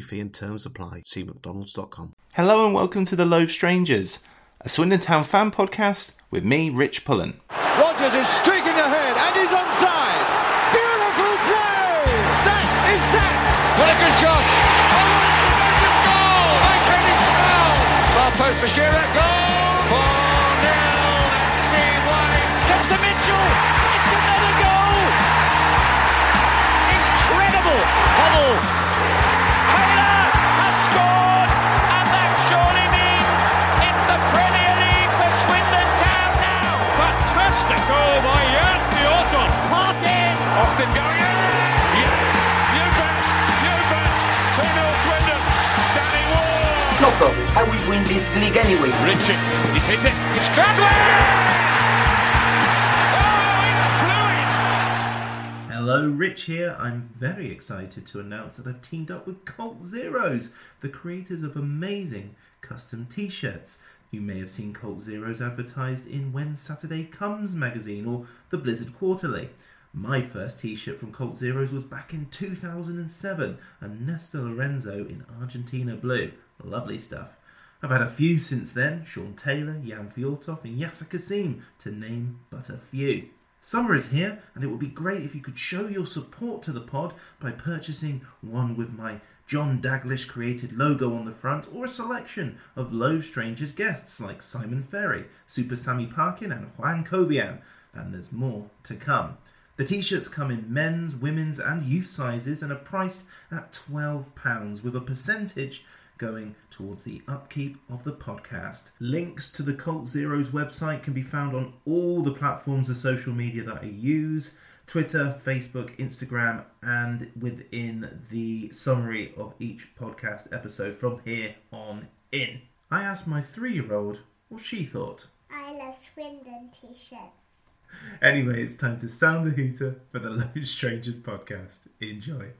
fee and terms apply. See McDonald's.com. Hello and welcome to The Loathed Strangers, a Swindon Town fan podcast with me, Rich Pullen. Rogers is streaking ahead and he's onside. Beautiful play! That is that! What a good shot! Oh, what a tremendous goal! Far post for Shearer, goal! 4 0, Steve White. Steps to Mitchell! It's another goal! Incredible! Hoddle! Surely means it's the Premier League for Swindon Town now! Fantastic oh, goal by Jan Piotr! Parkin! Austin going in! Yes! You bet! You bet! 2 0 Swindon! Danny Ward! No problem. I will win this league anyway. Richie, he's hit it. It's Cradley! Oh, it flew! Hello, Rich here. I'm very excited to announce that I've teamed up with Cult Zeros, the creators of amazing custom t shirts. You may have seen Cult Zeros advertised in When Saturday Comes magazine or the Blizzard Quarterly. My first t shirt from Cult Zeros was back in 2007, a Nestor Lorenzo in Argentina blue. Lovely stuff. I've had a few since then Shaun Taylor, Jan Fjortoft, and Yaser Kasim, to name but a few. Summer is here, and it would be great if you could show your support to the pod by purchasing one with my John Daglish created logo on the front, or a selection of Loathed Strangers guests like Simon Ferry, Super Sammy Parkin, and Juan Cobian. And there's more to come. The t shirts come in men's, women's, and youth sizes and are priced at £12, with a percentage going towards the upkeep of the podcast. Links to the Cult Zeros website can be found on all the platforms of social media that I use Twitter, Facebook, Instagram, and within the summary of each podcast episode from here on in. I asked my three year old what she thought. I love Swindon t-shirts. Anyway, it's time to sound the hooter for the Loathed Strangers podcast. Enjoy.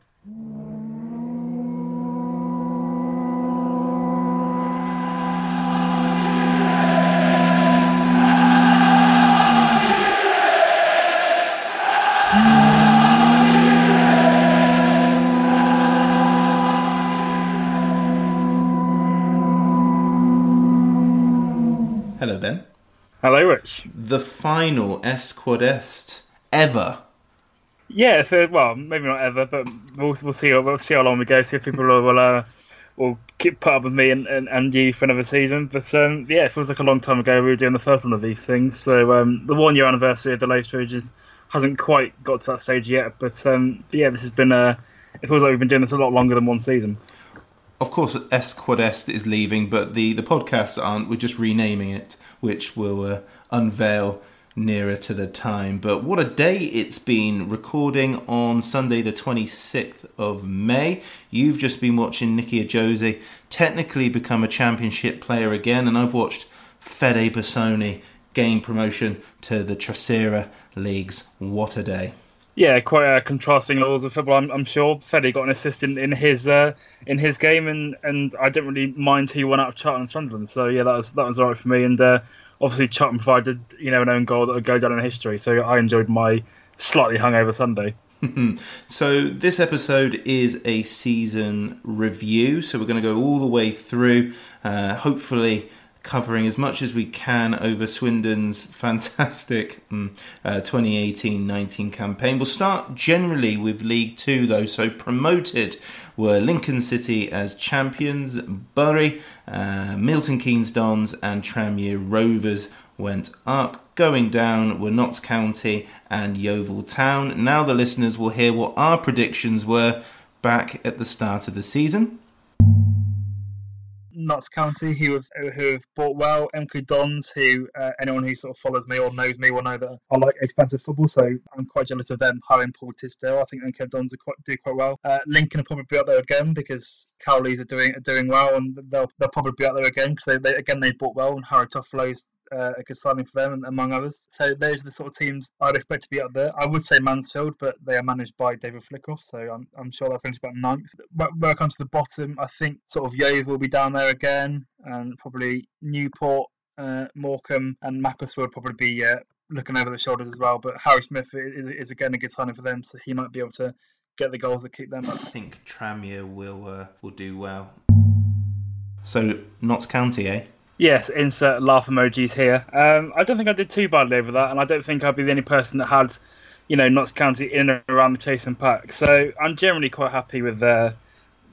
Hello, Rich. The final Est Quod Est ever. Yeah, so well, maybe not ever, but we'll we'll see. We'll see how long we go. See if people will uh, will keep put up with me and, and, and you for another season. But um, yeah, it feels like a long time ago we were doing the first one of these things. So um, the one year anniversary of the Loathed Strangers hasn't quite got to that stage yet. But um, yeah, this has been uh, it feels like we've been doing this a lot longer than one season. Of course, Est Quod Est is leaving, but the, the podcasts aren't. We're just renaming it, which we'll uh, unveil nearer to the time. But what a day it's been recording on Sunday, the 26th of May. You've just been watching Nicky Ajose technically become a championship player again, and I've watched Fede Bessone gain promotion to the Trasera Leagues. What a day! Yeah, quite uh, contrasting levels of football. I'm, I'm sure Fede got an assist in, in his uh, in his game, and, and I didn't really mind who won out of Charlton and Sunderland. So yeah, that was that was alright for me. And uh, obviously Charlton provided you know an own goal that would go down in history. So I enjoyed my slightly hungover Sunday. so this episode is a season review. So we're going to go all the way through. Uh, hopefully covering as much as we can over Swindon's fantastic 2018 um, uh, 19 campaign. We'll start generally with League Two, though. So, promoted were Lincoln City as champions, Bury, uh, Milton Keynes Dons, and Tranmere Rovers went up. Going down were Notts County and Yeovil Town. Now, the listeners will hear what our predictions were back at the start of the season. Notts County, who have who have bought well. MK Dons, who uh, anyone who sort of follows me or knows me will know that I like expensive football, so I'm quite jealous of them hiring Paul Tisdale. I think MK Dons quite, do quite well. Uh, Lincoln will probably be up there again because Cowleys are doing are doing well, and they'll they'll probably be up there again because they, they again they bought well and Harry Toffolo's uh, a good signing for them, among others. So those are the sort of teams I'd expect to be up there. I would say Mansfield, but they are managed by David Flitcroft, so I'm, I'm sure they'll finish about ninth. Where comes to the bottom, I think sort of Yeovil will be down there again, and probably Newport, uh, Morecambe, and Macclesfield probably be uh, looking over the shoulders as well. But Harry Smith is, is again a good signing for them, so he might be able to get the goals that keep them up. I think Tranmere will uh, will do well. So Notts County, eh? Yes, insert laugh emojis here. Um, I don't think I did too badly over that, and I don't think I'd be the only person that had, you know, Notts County in and around the chasing pack. So I'm generally quite happy with uh,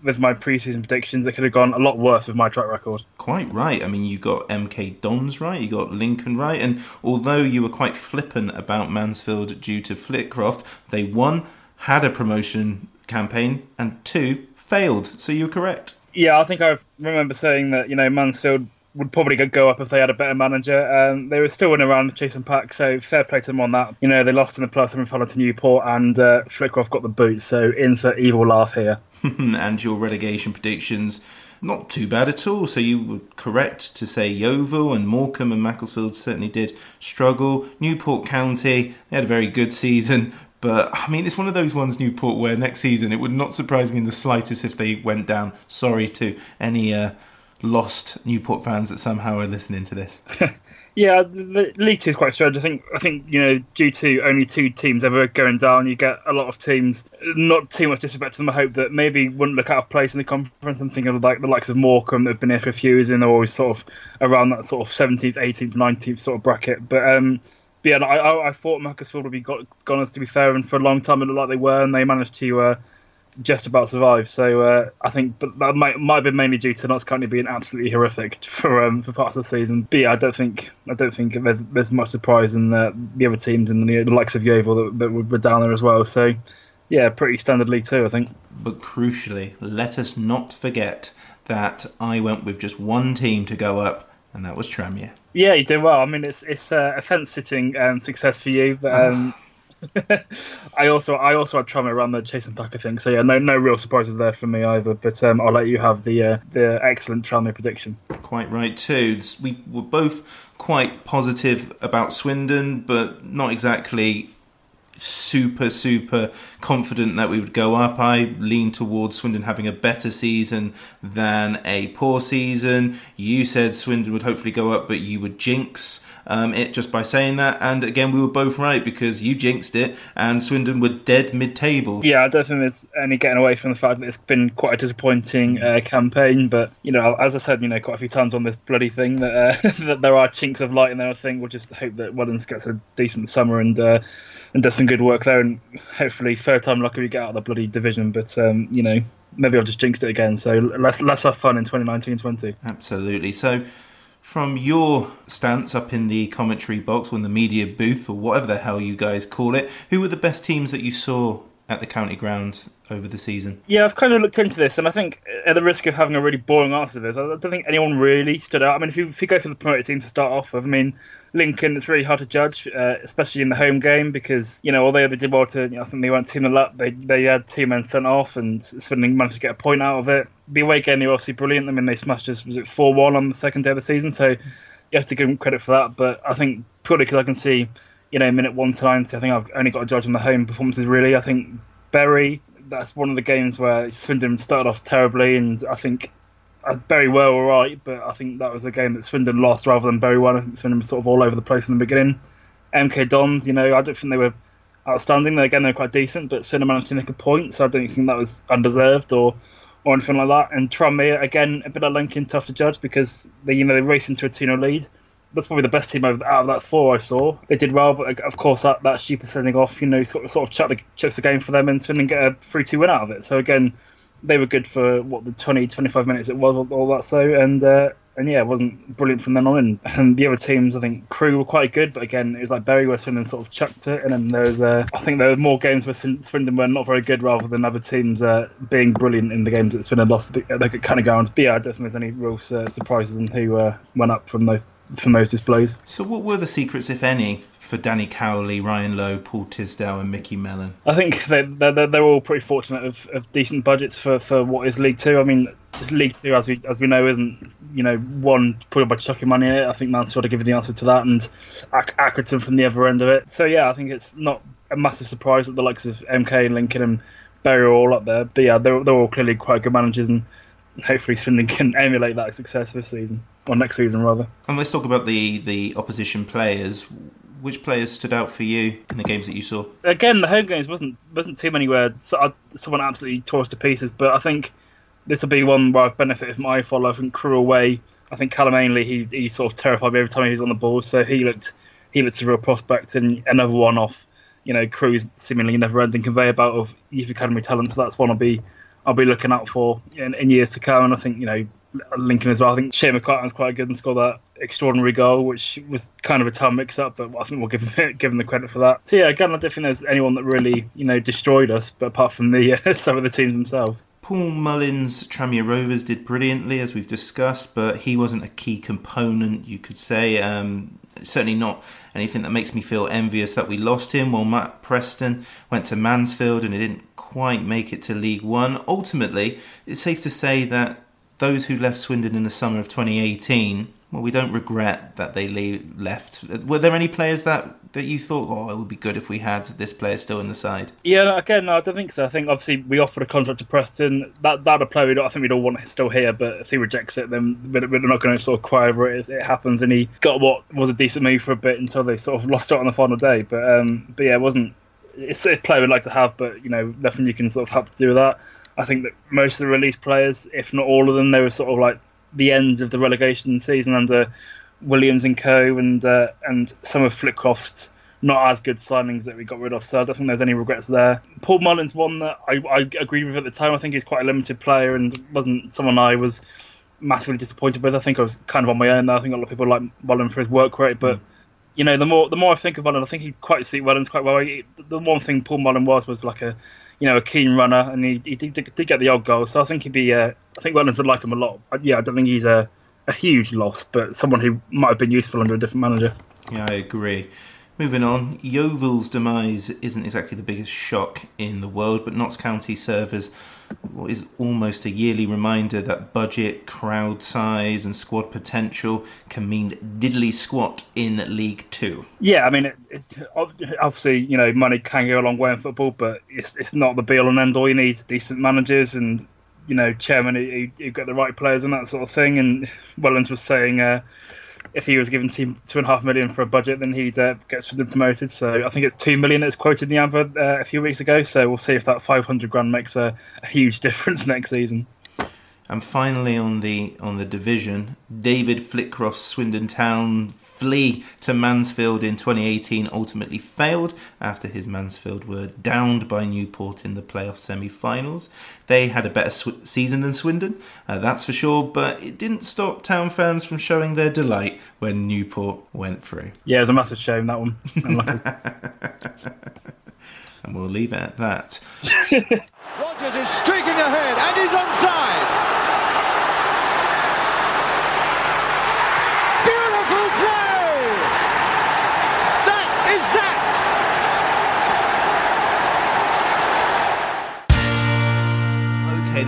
with my preseason predictions. It could have gone a lot worse with my track record. Quite right. I mean, you got MK Dons right, you got Lincoln right, and although you were quite flippant about Mansfield due to Flitcroft, they one had a promotion campaign and two failed. So you were correct. Yeah, I think I remember saying that you know Mansfield would probably go up if they had a better manager. Um, they were still in around chasing pack, so fair play to them on that. You know, they lost in the plus seven final to Newport, and uh, Flitcroft got the boot. So insert evil laugh here. and your relegation predictions. Not too bad at all. So you were correct to say Yeovil and Morecambe and Macclesfield certainly did struggle. Newport County, they had a very good season, but I mean, it's one of those ones, Newport, where next season it would not surprise me in the slightest if they went down. Sorry to any uh, lost Newport fans that somehow are listening to this. yeah, the League Two is quite strange. I think I think you know due to only two teams ever going down, you get a lot of teams. Not too much disrespect to them. I hope that maybe wouldn't look out of place in the conference. I'm thinking of like the likes of Morecambe have been here for a few years and they're always sort of around that sort of 17th, 18th, 19th sort of bracket. But um, but yeah, I, I thought Macclesfield would be got, gone to be fair, and for a long time it looked like they were, and they managed to. Uh, just about survive. So uh, I think, but that might might have been mainly due to Notts County being absolutely horrific for um, for parts of the season. But yeah, I don't think I don't think there's there's much surprise in the, the other teams and the, the likes of Yeovil that, that were down there as well. So yeah, pretty standard League Two, I think. But crucially, let us not forget that I went with just one team to go up, and that was Tranmere. Yeah, you did well. I mean, it's it's uh, a fence sitting um, success for you, but. Um, I also I also had Tranmere around the chasing pack, I think. So yeah, no no real surprises there for me either. But um, I'll let you have the uh, the excellent Tranmere prediction. Quite right too. We were both quite positive about Swindon, but not exactly super, super confident that we would go up. I lean towards Swindon having a better season than a poor season. You said Swindon would hopefully go up, but you would jinx um, it just by saying that. And again, we were both right because you jinxed it, and Swindon were dead mid-table. Yeah, I don't think there's any getting away from the fact that it's been quite a disappointing uh, campaign. But you know, as I said, you know, quite a few times on this bloody thing that, uh, that there are chinks of light in there. I think we'll just hope that Wellens gets a decent summer and. Uh, and does some good work there, and hopefully third time lucky we get out of the bloody division. But um, you know, maybe I'll just jinxed it again. So let's let's have fun in 2019-20. Absolutely. So from your stance up in the commentary box or in the media booth or whatever the hell you guys call it, who were the best teams that you saw at the county ground over the season? Yeah, I've kind of looked into this, and I think at the risk of having a really boring answer to this, I don't think anyone really stood out. I mean, if you, if you go for the promoted team to start off with, I mean, Lincoln, it's really hard to judge, uh, especially in the home game, because you know although they did well to, you know, I think they went two 0 up. They they had two men sent off, and Swindon managed to get a point out of it. The away game they were obviously brilliant. I mean, they smashed us was it four one on the second day of the season, so you have to give them credit for that. But I think purely because I can see you know, minute one to ninety. I think I've only got to judge on the home performances. Really, I think Bury. That's one of the games where Swindon started off terribly, and I think Uh, Bury were all right, but I think that was a game that Swindon lost rather than Bury won. I think Swindon was sort of all over the place in the beginning. MK Dons, you know, I don't think they were outstanding. They again, they were quite decent, but Swindon managed to nick a point, so I don't think that was undeserved or or anything like that. And Tranmere, again, a bit of Lincoln, tough to judge because they, you know, they raced into a 2 lead. That's probably the best team out of that four I saw. They did well, but of course that, that stupid sending off, you know, sort of, sort of chucked the, chucks the game for them and Swindon get a 3 2 win out of it. So again, they were good for what the 20, 25 minutes it was, all that so, and uh, and yeah, it wasn't brilliant from then on. And, and the other teams, I think Crewe were quite good, but again, it was like Bury where Swindon sort of chucked it, and then there was, uh, I think there were more games where Swindon were not very good, rather than other teams uh, being brilliant in the games that Swindon lost. They could kind of go on. But yeah, I don't think there's any real uh, surprises in who uh, went up from those from those displays. So, what were the secrets, if any, for Danny Cowley, Ryan Lowe, Paul Tisdale, and Micky Mellon? I think they're, they're, they're all pretty fortunate of, of, decent budgets for, for what is League Two. I mean, League Two, as we as we know, isn't you know one put by chucking money in it. I think Mansfield are giving the answer to that, and Ac- Accrington from the other end of it. So yeah, I think it's not a massive surprise that the likes of MK, and Lincoln, and Bury are all up there. But yeah, they're they're all clearly quite good managers and hopefully Swindon can emulate that success this season or next season rather. And let's talk about the the opposition players. Which players stood out for you in the games that you saw? Again, the home games wasn't wasn't too many where uh, someone absolutely tore us to pieces, but I think this will be one where I've benefited from my follow. I think Crewe away. I think Callum Ainley he he sort of terrified me every time he was on the ball, so he looked he looked a real prospect and another one off. You know, Crewe's seemingly never-ending conveyor belt of youth academy talent, so that's one I'll be I'll be looking out for in, in years to come. And I think you know Lincoln as well. I think Shane McCartan's quite good and scored that extraordinary goal, which was kind of a tough mix-up, but I think we'll give him, give him the credit for that. So yeah, again, I don't think there's anyone that really you know destroyed us, but apart from the uh, some of the teams themselves. Paul Mullins, Tranmere Rovers did brilliantly, as we've discussed, but he wasn't a key component, you could say. Um, certainly not anything that makes me feel envious that we lost him. While Matt Preston went to Mansfield and he didn't quite make it to League One. Ultimately, it's safe to say that those who left Swindon in the summer of 2018, well, we don't regret that they leave, left. Were there any players that, that you thought, oh, it would be good if we had this player still in the side? Yeah, again, no, I don't think so. I think obviously we offered a contract to Preston. That that a player I think we'd all want still here, but if he rejects it, then we're not going to sort of cry over it. It happens, and he got what was a decent move for a bit until they sort of lost it on the final day. But um, but yeah, it wasn't it's a player we'd like to have, but you know, nothing you can sort of help to do with that. I think that most of the released players, if not all of them, they were sort of like the ends of the relegation season under Williams and Co. and uh, and some of Flitcroft's not as good signings that we got rid of. So I don't think there's any regrets there. Paul Mullins one that I, I agreed with at the time. I think he's quite a limited player and wasn't someone I was massively disappointed with. I think I was kind of on my own there. I think a lot of people like Mullins for his work rate, but. Mm you know, the more the more I think of Mullin, I think he quite see Wellens quite well. He, the one thing Paul Mullin was was like a, you know, a keen runner, and he, he did, did, get the odd goal. So I think he'd be. Uh, I think Wellens would like him a lot. Yeah, I don't think he's a, a huge loss, but someone who might have been useful under a different manager. Yeah, I agree. Moving on, Yeovil's demise isn't exactly the biggest shock in the world, but Notts County servers what is almost a yearly reminder that budget, crowd size, and squad potential can mean diddly squat in League Two. Yeah, I mean, it, it, obviously, you know, money can go a long way in football, but it's it's not the be all and end all. You need decent managers and you know, chairman who, who get the right players and that sort of thing. And Wellens was saying. Uh, if he was given two two and a half million for a budget, then he'd uh, get promoted. So I think it's two million that's quoted in the advert uh, a few weeks ago. So we'll see if that five hundred grand makes a, a huge difference next season. And finally, on the on the division, David Flitcroft's Swindon Town flee to Mansfield in 2018 ultimately failed after his Mansfield were downed by Newport in the playoff semi-finals. They had a better sw- season than Swindon, uh, that's for sure, but it didn't stop Town fans from showing their delight when Newport went through. Yeah, it was a massive shame that one. and we'll leave it at that. Rogers is streaking ahead and he's onside.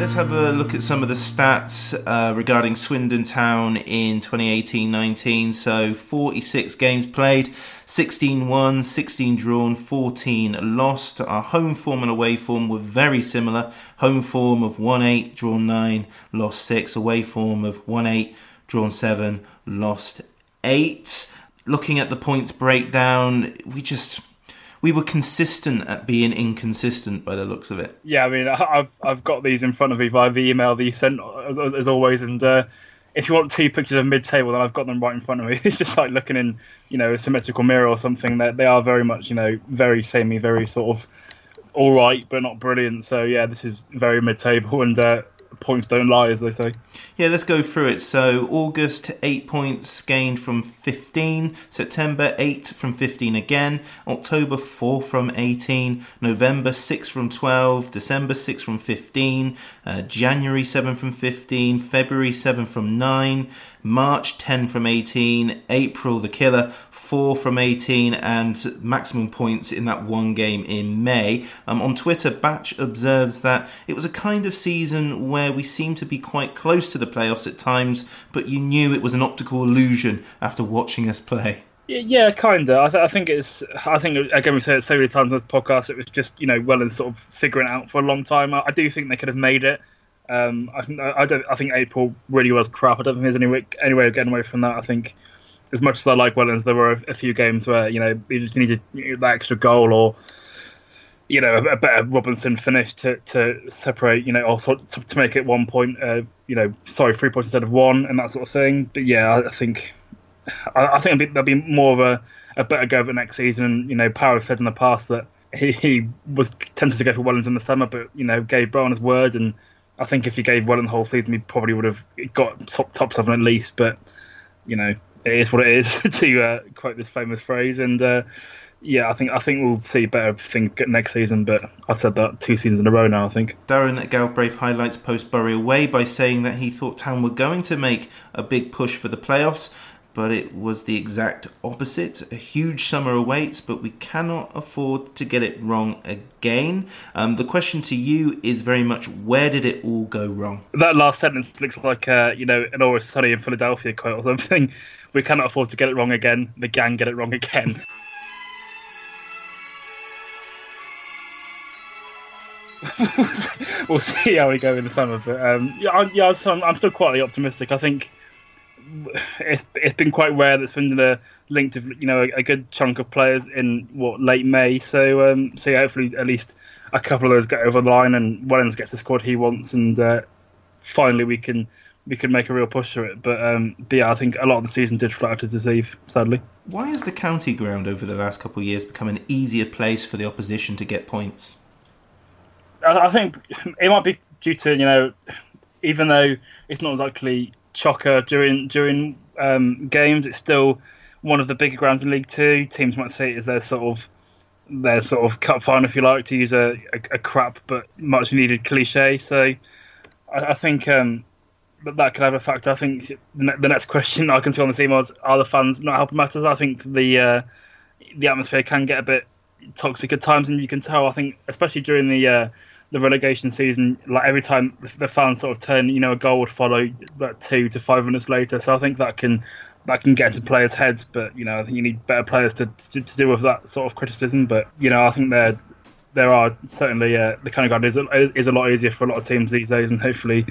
Let's have a look at some of the stats uh, regarding Swindon Town in 2018-19. So 46 games played, 16 won, 16 drawn, 14 lost. Our home form and away form were very similar. Home form of 1-8, drawn 9, lost 6. Away form of 1-8, drawn 7, lost 8. Looking at the points breakdown, we just we were consistent at being inconsistent by the looks of it. Yeah, I mean, I've I've got these in front of me via the email that you sent as, as always, and uh, if you want two pictures of mid-table, then I've got them right in front of me. It's just like looking in, you know, a symmetrical mirror or something. That they are very much, you know, very samey, very sort of all right, but not brilliant. So yeah, this is very mid-table, and uh, points don't lie, as they say. Yeah, let's go through it. So, August, 8 points gained from 15. September, 8 from 15 again. October, 4 from 18. November, 6 from 12. December, 6 from 15. Uh, January, 7 from 15. February, 7 from 9. March 10 from 18, April the killer 4 from 18, and maximum points in that one game in May. Um, on Twitter, Batch observes that it was a kind of season where we seemed to be quite close to the playoffs at times, but you knew it was an optical illusion after watching us play. Yeah, kind of. I, th- I, think it's. I think again we said it so many times on this podcast. It was just you know well and sort of figuring out for a long time. I, I do think they could have made it. Um, I, I, don't. I think April really was crap. I don't think there's any way, any way of getting away from that. I think as much as I like Wellens, there were a, a few games where you know you just needed that extra goal or you know a, better Robinson finish to, to separate. You know, also to, to make it one point. Uh, you know, sorry, three points instead of one and that sort of thing. But yeah, I, think I, I think there'll be more of a, a better go of it next season. You know, Power said in the past that he, he was tempted to go for Wellens in the summer, but you know gave Brown his word and I think if he gave Wellens the whole season, he probably would have got top top seven at least. But you know, it is what it is to uh, quote this famous phrase. And uh, yeah, I think I think we'll see better things next season. But I've said that two seasons in a row now. I think Darren Galbraith highlights post Bury away by saying that he thought Town were going to make a big push for the playoffs but it was the exact opposite. A huge summer awaits, but we cannot afford to get it wrong again. Um, the question to you is very much where did it all go wrong? That last sentence looks like uh, you know an Always Sunny in Philadelphia quote or something. We cannot afford to get it wrong again. The gang get it wrong again. we'll see how we go in the summer, but um, yeah, I, yeah, I'm, I'm still quietly optimistic. I think it's it's been quite rare that Swindon linked to you know a, a, good chunk of players in what late May. So um, so yeah, hopefully at least a couple of those get over the line and Wellens gets the squad he wants, and uh, finally we can we can make a real push for it. But, um, but yeah, I think a lot of the season did flat to deceive, sadly. Why has the county ground over the last couple of years become an easier place for the opposition to get points? I, I think it might be due to you know even though it's not exactly chocker during during um, games. It's still one of the bigger grounds in League Two. Teams might see it as their sort of their sort of cup final, if you like, to use a, a, a crap but much needed cliche. So I, I think um, that that could have a factor. I think the, next question I can see on the team was: Are the fans not helping matters? I think the uh, the atmosphere can get a bit toxic at times, and you can tell. I think especially during the uh, the relegation season, like every time the fans sort of turn, you know, a goal would follow about two to five minutes later. So I think that can that can get into players' heads. But you know, I think you need better players to to, to deal with that sort of criticism. But you know, I think there there are certainly uh, the County Ground is a, is a lot easier for a lot of teams these days, and hopefully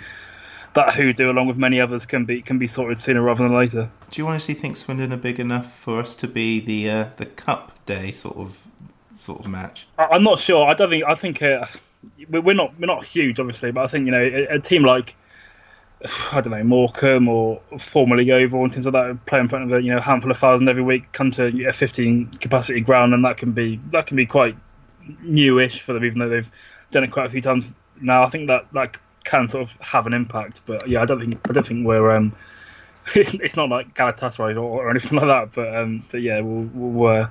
that hoodoo, along with many others, can be can be sorted sooner rather than later. Do you honestly think Swindon are big enough for us to be the uh, the cup day sort of sort of match? I, am not sure. I don't think. I think. Uh, we're not we're not huge, obviously, but I think you know a, a team like I don't know Morecambe or formerly Yeovil and things like that play in front of a you know handful of thousand every week come to a 15 capacity ground, and that can be that can be quite newish for them, even though they've done it quite a few times now. I think that that can sort of have an impact, but yeah, I don't think I don't think we're um, it's, it's not like Galatasaray or, or anything like that, but um, but yeah, we'll, we'll uh,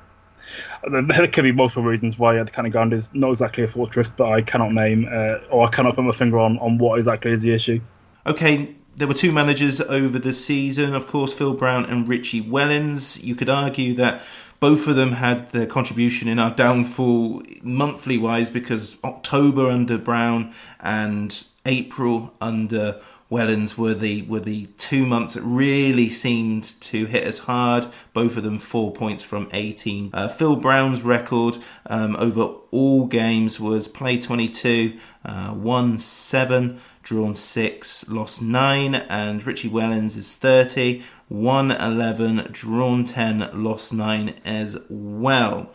there could be multiple reasons why the County Ground is not exactly a fortress, but I cannot name uh, or I cannot put my finger on, on what exactly is the issue. Okay, there were two managers over the season, of course, Phil Brown and Richie Wellens. You could argue that both of them had their contribution in our downfall monthly wise because October under Brown and April under Wellens were the were the two months that really seemed to hit us hard. Both of them four points from 18. Uh, Phil Brown's record um, over all games was play 22, uh, won seven, drawn six, lost nine, and Richie Wellens is 30, won 11, drawn 10, lost nine as well.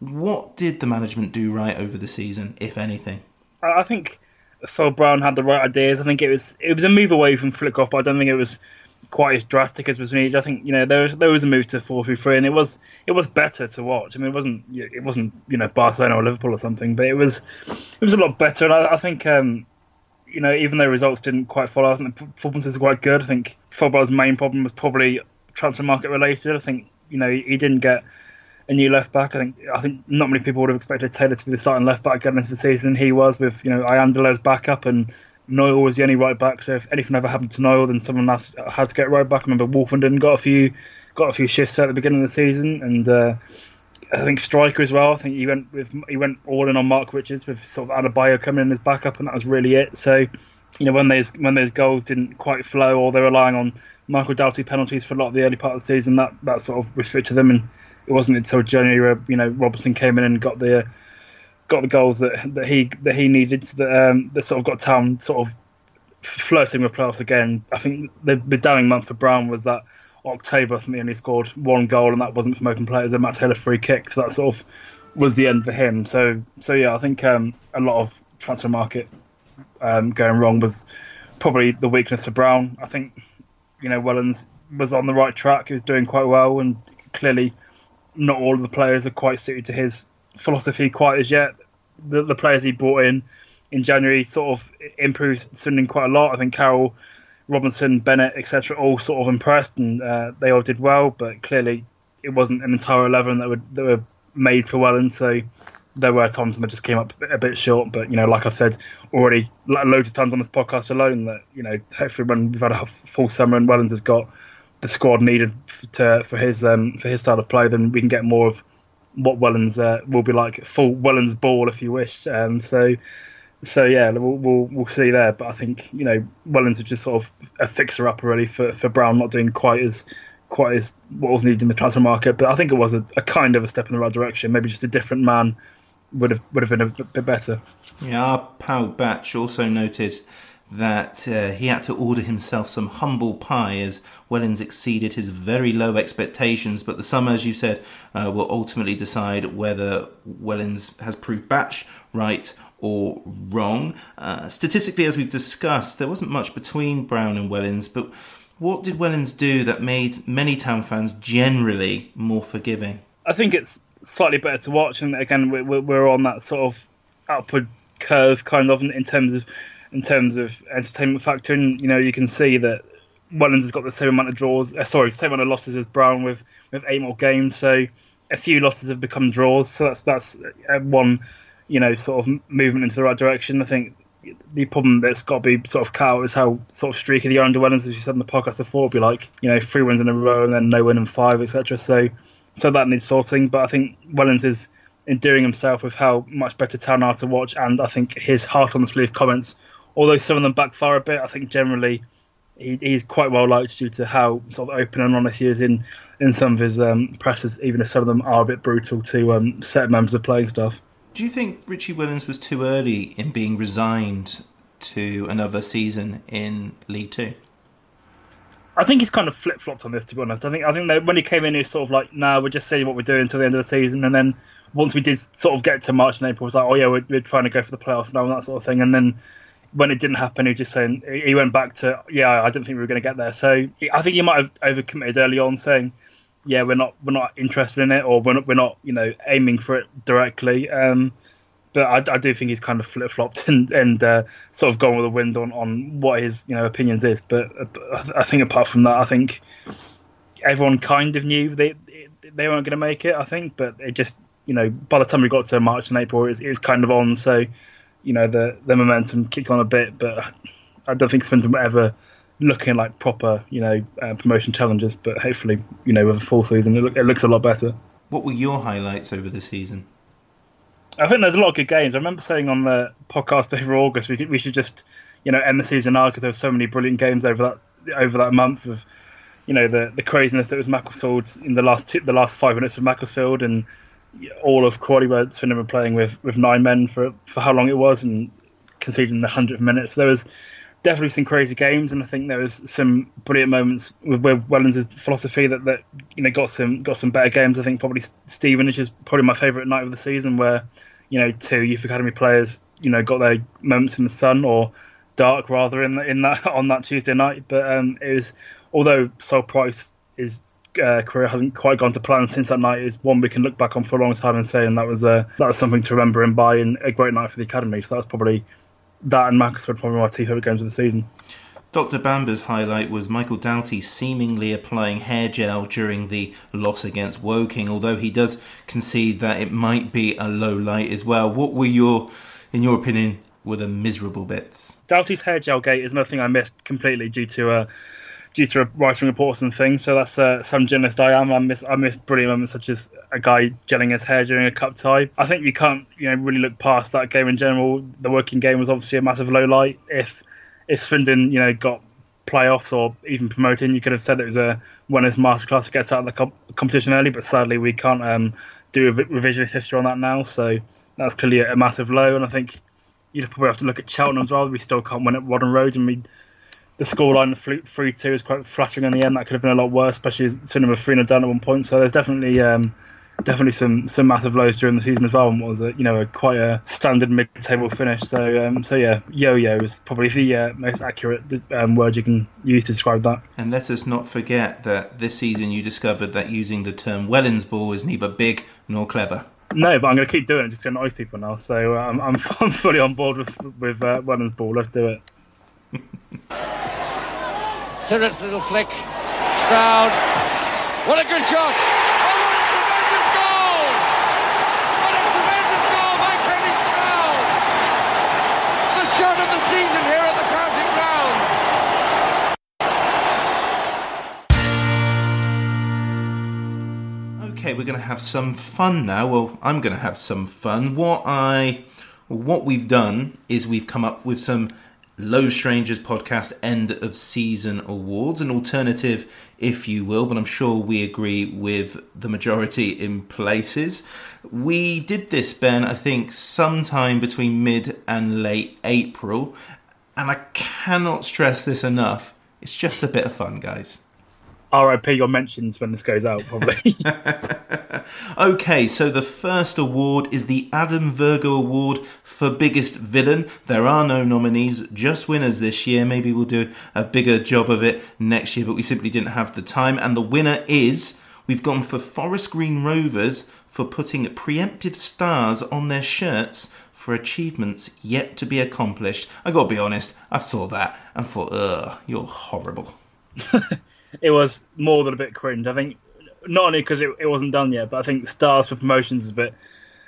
What did the management do right over the season, if anything? I think Phil Brown had the right ideas. I think it was it was a move away from flick off, but I don't think it was quite as drastic as was needed. I think you know there was, there was a move to four through three, and it was it was better to watch. I mean, it wasn't it wasn't you know Barcelona or Liverpool or something, but it was it was a lot better. And I, I think um, you know even though results didn't quite follow, I think the performances were quite good. I think Phil Brown's main problem was probably transfer market related. I think you know he didn't get a new left back. I think I think not many people would have expected Taylor to be the starting left back going into the season, and he was with you know Iandolo's backup and Knoyle was the only right back. So if anything ever happened to Knoyle, then someone else had to get right back. I remember Woolfenden got a few got a few shifts at the beginning of the season, and uh, I think striker as well. I think he went with he went all in on Marc Richards with sort of Adebayo coming in as backup, and that was really it. So you know when those when those goals didn't quite flow, or they're relying on Michael Doughty penalties for a lot of the early part of the season, that that sort of restricted them and it wasn't until January where you know Robinson came in and got the got the goals that that he that he needed that um, that sort of got Town sort of flirting with playoffs again. I think the the damning month for Brown was that October. I think he only scored one goal and that wasn't from open play. players. A Matt Taylor free kick, so that sort of was the end for him. So so yeah, I think um, a lot of transfer market um, going wrong was probably the weakness for Brown. I think you know Wellens was on the right track. He was doing quite well and clearly not all of the players are quite suited to his philosophy quite as yet. The, the players he brought in in January sort of improved Swindon quite a lot. I think Carroll, Robinson, Bennett, etc., all sort of impressed and uh, they all did well. But clearly, it wasn't an entire eleven that were that were made for Wellens. So there were times when I just came up a bit short. But you know, like I've said already, loads of times on this podcast alone, that you know, hopefully when we've had a full summer and Wellens has got the squad needed to, for his um, for his style of play, then we can get more of what Wellens uh, will be like, full Wellens ball, if you wish. Um, so, so yeah, we'll, we'll, we'll see there. But I think you know Wellens was just sort of a fixer up really for, for Brown, not doing quite as quite as what was needed in the transfer market. But I think it was a, a kind of a step in the right direction. Maybe just a different man would have would have been a bit better. Yeah, pal Batch also noted that uh, he had to order himself some humble pie as Wellens exceeded his very low expectations. But the summer, as you said, uh, will ultimately decide whether Wellens has proved Batch right or wrong. Uh, statistically, as we've discussed, there wasn't much between Brown and Wellens, but what did Wellens do that made many Town fans generally more forgiving? I think it's slightly better to watch, and again, we're on that sort of upward curve, kind of, in terms of in terms of entertainment factor. And you know, you can see that Wellens has got the same amount of draws. Uh, sorry, same amount of losses as Brown with with eight more games. So a few losses have become draws. So that's that's uh, one, you know, sort of movement into the right direction. I think the problem that's got to be sort of cut out is how sort of streaky the under Wellens, as you said in the podcast before, be like you know three wins in a row and then no win in five, etc. So so that needs sorting. But I think Wellens is endearing himself with how much better Town are to watch, and I think his heart on the sleeve comments although some of them backfire a bit, I think generally he, he's quite well liked due to how sort of open and honest he is in in some of his um, presses, even if some of them are a bit brutal to um, set members of playing staff. Do you think Richie Wellens was too early in being resigned to another season in League Two? I think he's kind of flip flopped on this. To be honest, I think I think that when he came in, he was sort of like, "No, nah, we're just seeing what we're doing until the end of the season," and then once we did sort of get to March and April, it was like, "Oh yeah, we're, we're trying to go for the playoffs now," and that sort of thing, and then when it didn't happen, he just saying he went back to yeah, I didn't think we were going to get there. So I think he might have overcommitted early on, saying yeah, we're not we're not interested in it, or we're not, we're not you know aiming for it directly. Um, but I, I, do think he's kind of flip flopped and, and uh, sort of gone with the wind on, on what his you know opinions is. But I think apart from that, I think everyone kind of knew they they weren't going to make it. I think, but it just you know by the time we got to March and April, it was, it was kind of on. So you know the the momentum kicked on a bit, but I don't think Swindon were ever looking like proper, you know, uh, promotion challenges. But hopefully, you know, with a full season, it, look, it looks a lot better. What were your highlights over the season? I think there's a lot of good games. I remember saying on the podcast over August we could, we should just you know end the season now because there were so many brilliant games over that over that month of you know the the craziness that was Macclesfield in the last two, the last five minutes of Macclesfield and all of Crawley where Swindon were playing with with nine men for for how long it was and conceding the hundredth minute. So there was definitely some crazy games, and I think there was some brilliant moments with, with Wellens' philosophy that, that you know got some got some better games. I think probably Stevenage is probably my favourite night of the season, where you know two youth academy players you know got their moments in the sun or dark rather in in that on that Tuesday night. But um, it was although Sol Price his uh, career hasn't quite gone to plan since that night. Is one we can look back on for a long time and say, and that was uh, that was something to remember him by and a great night for the academy. So that was probably that and Macclesfield were probably my two favourite games of the season. Dr. Bamber's highlight was Michael Doughty seemingly applying hair gel during the loss against Woking, although he does concede that it might be a low light as well. What were your, in your opinion, were the miserable bits? Doughty's hair gel gate is another thing I missed completely due to uh, due to writing reports and things. So that's uh, some journalist I am. I miss I miss brilliant moments such as a guy gelling his hair during a cup tie. I think you can't you know really look past that game in general. The Woking game was obviously a massive low light. If if Swindon you know got playoffs or even promoting, you could have said it was a winners masterclass gets out of the comp- competition early. But sadly, we can't um, do a revisionist history on that now. So that's clearly a, massive low. And I think you'd probably have to look at Cheltenham as well. We still can't win at Whaddon Road, and we the scoreline three two is quite flattering in the end. That could have been a lot worse, especially as three 0 down at one point. So there's definitely um, definitely some some massive lows during the season as well. And was a you know a, quite a standard mid table finish. So um, so yeah, yo yo is probably the uh, most accurate um, word you can use to describe that. And let us not forget that this season you discovered that using the term Wellens ball is neither big nor clever. No, but I'm going to keep doing it just to annoy people now. So uh, I'm, I'm, I'm fully on board with with uh, Wellens ball. Let's do it. Sirrett's little flick. Stroud. What a good shot! Oh, what a tremendous goal by Tony Stroud The shot of the season here at the County Ground. Okay, we're going to have some fun now. Well, I'm going to have some fun. What I, what we've done is we've come up with some Low Strangers podcast end of season awards, an alternative, if you will, but I'm sure we agree with the majority in places. We did this, Ben, I think sometime between mid and late April, and I cannot stress this enough. It's just a bit of fun, guys. RIP your mentions when this goes out, probably. okay, so the first award is the Adam Virgo Award for Biggest Villain. There are no nominees, just winners this year. Maybe we'll do a bigger job of it next year, but we simply didn't have the time. And the winner is we've gone for Forest Green Rovers for putting preemptive stars on their shirts for achievements yet to be accomplished. I gotta be honest, I saw that and thought, ugh, you're horrible. it was more than a bit cringe. I think not only because it, it wasn't done yet, but I think stars for promotions is a bit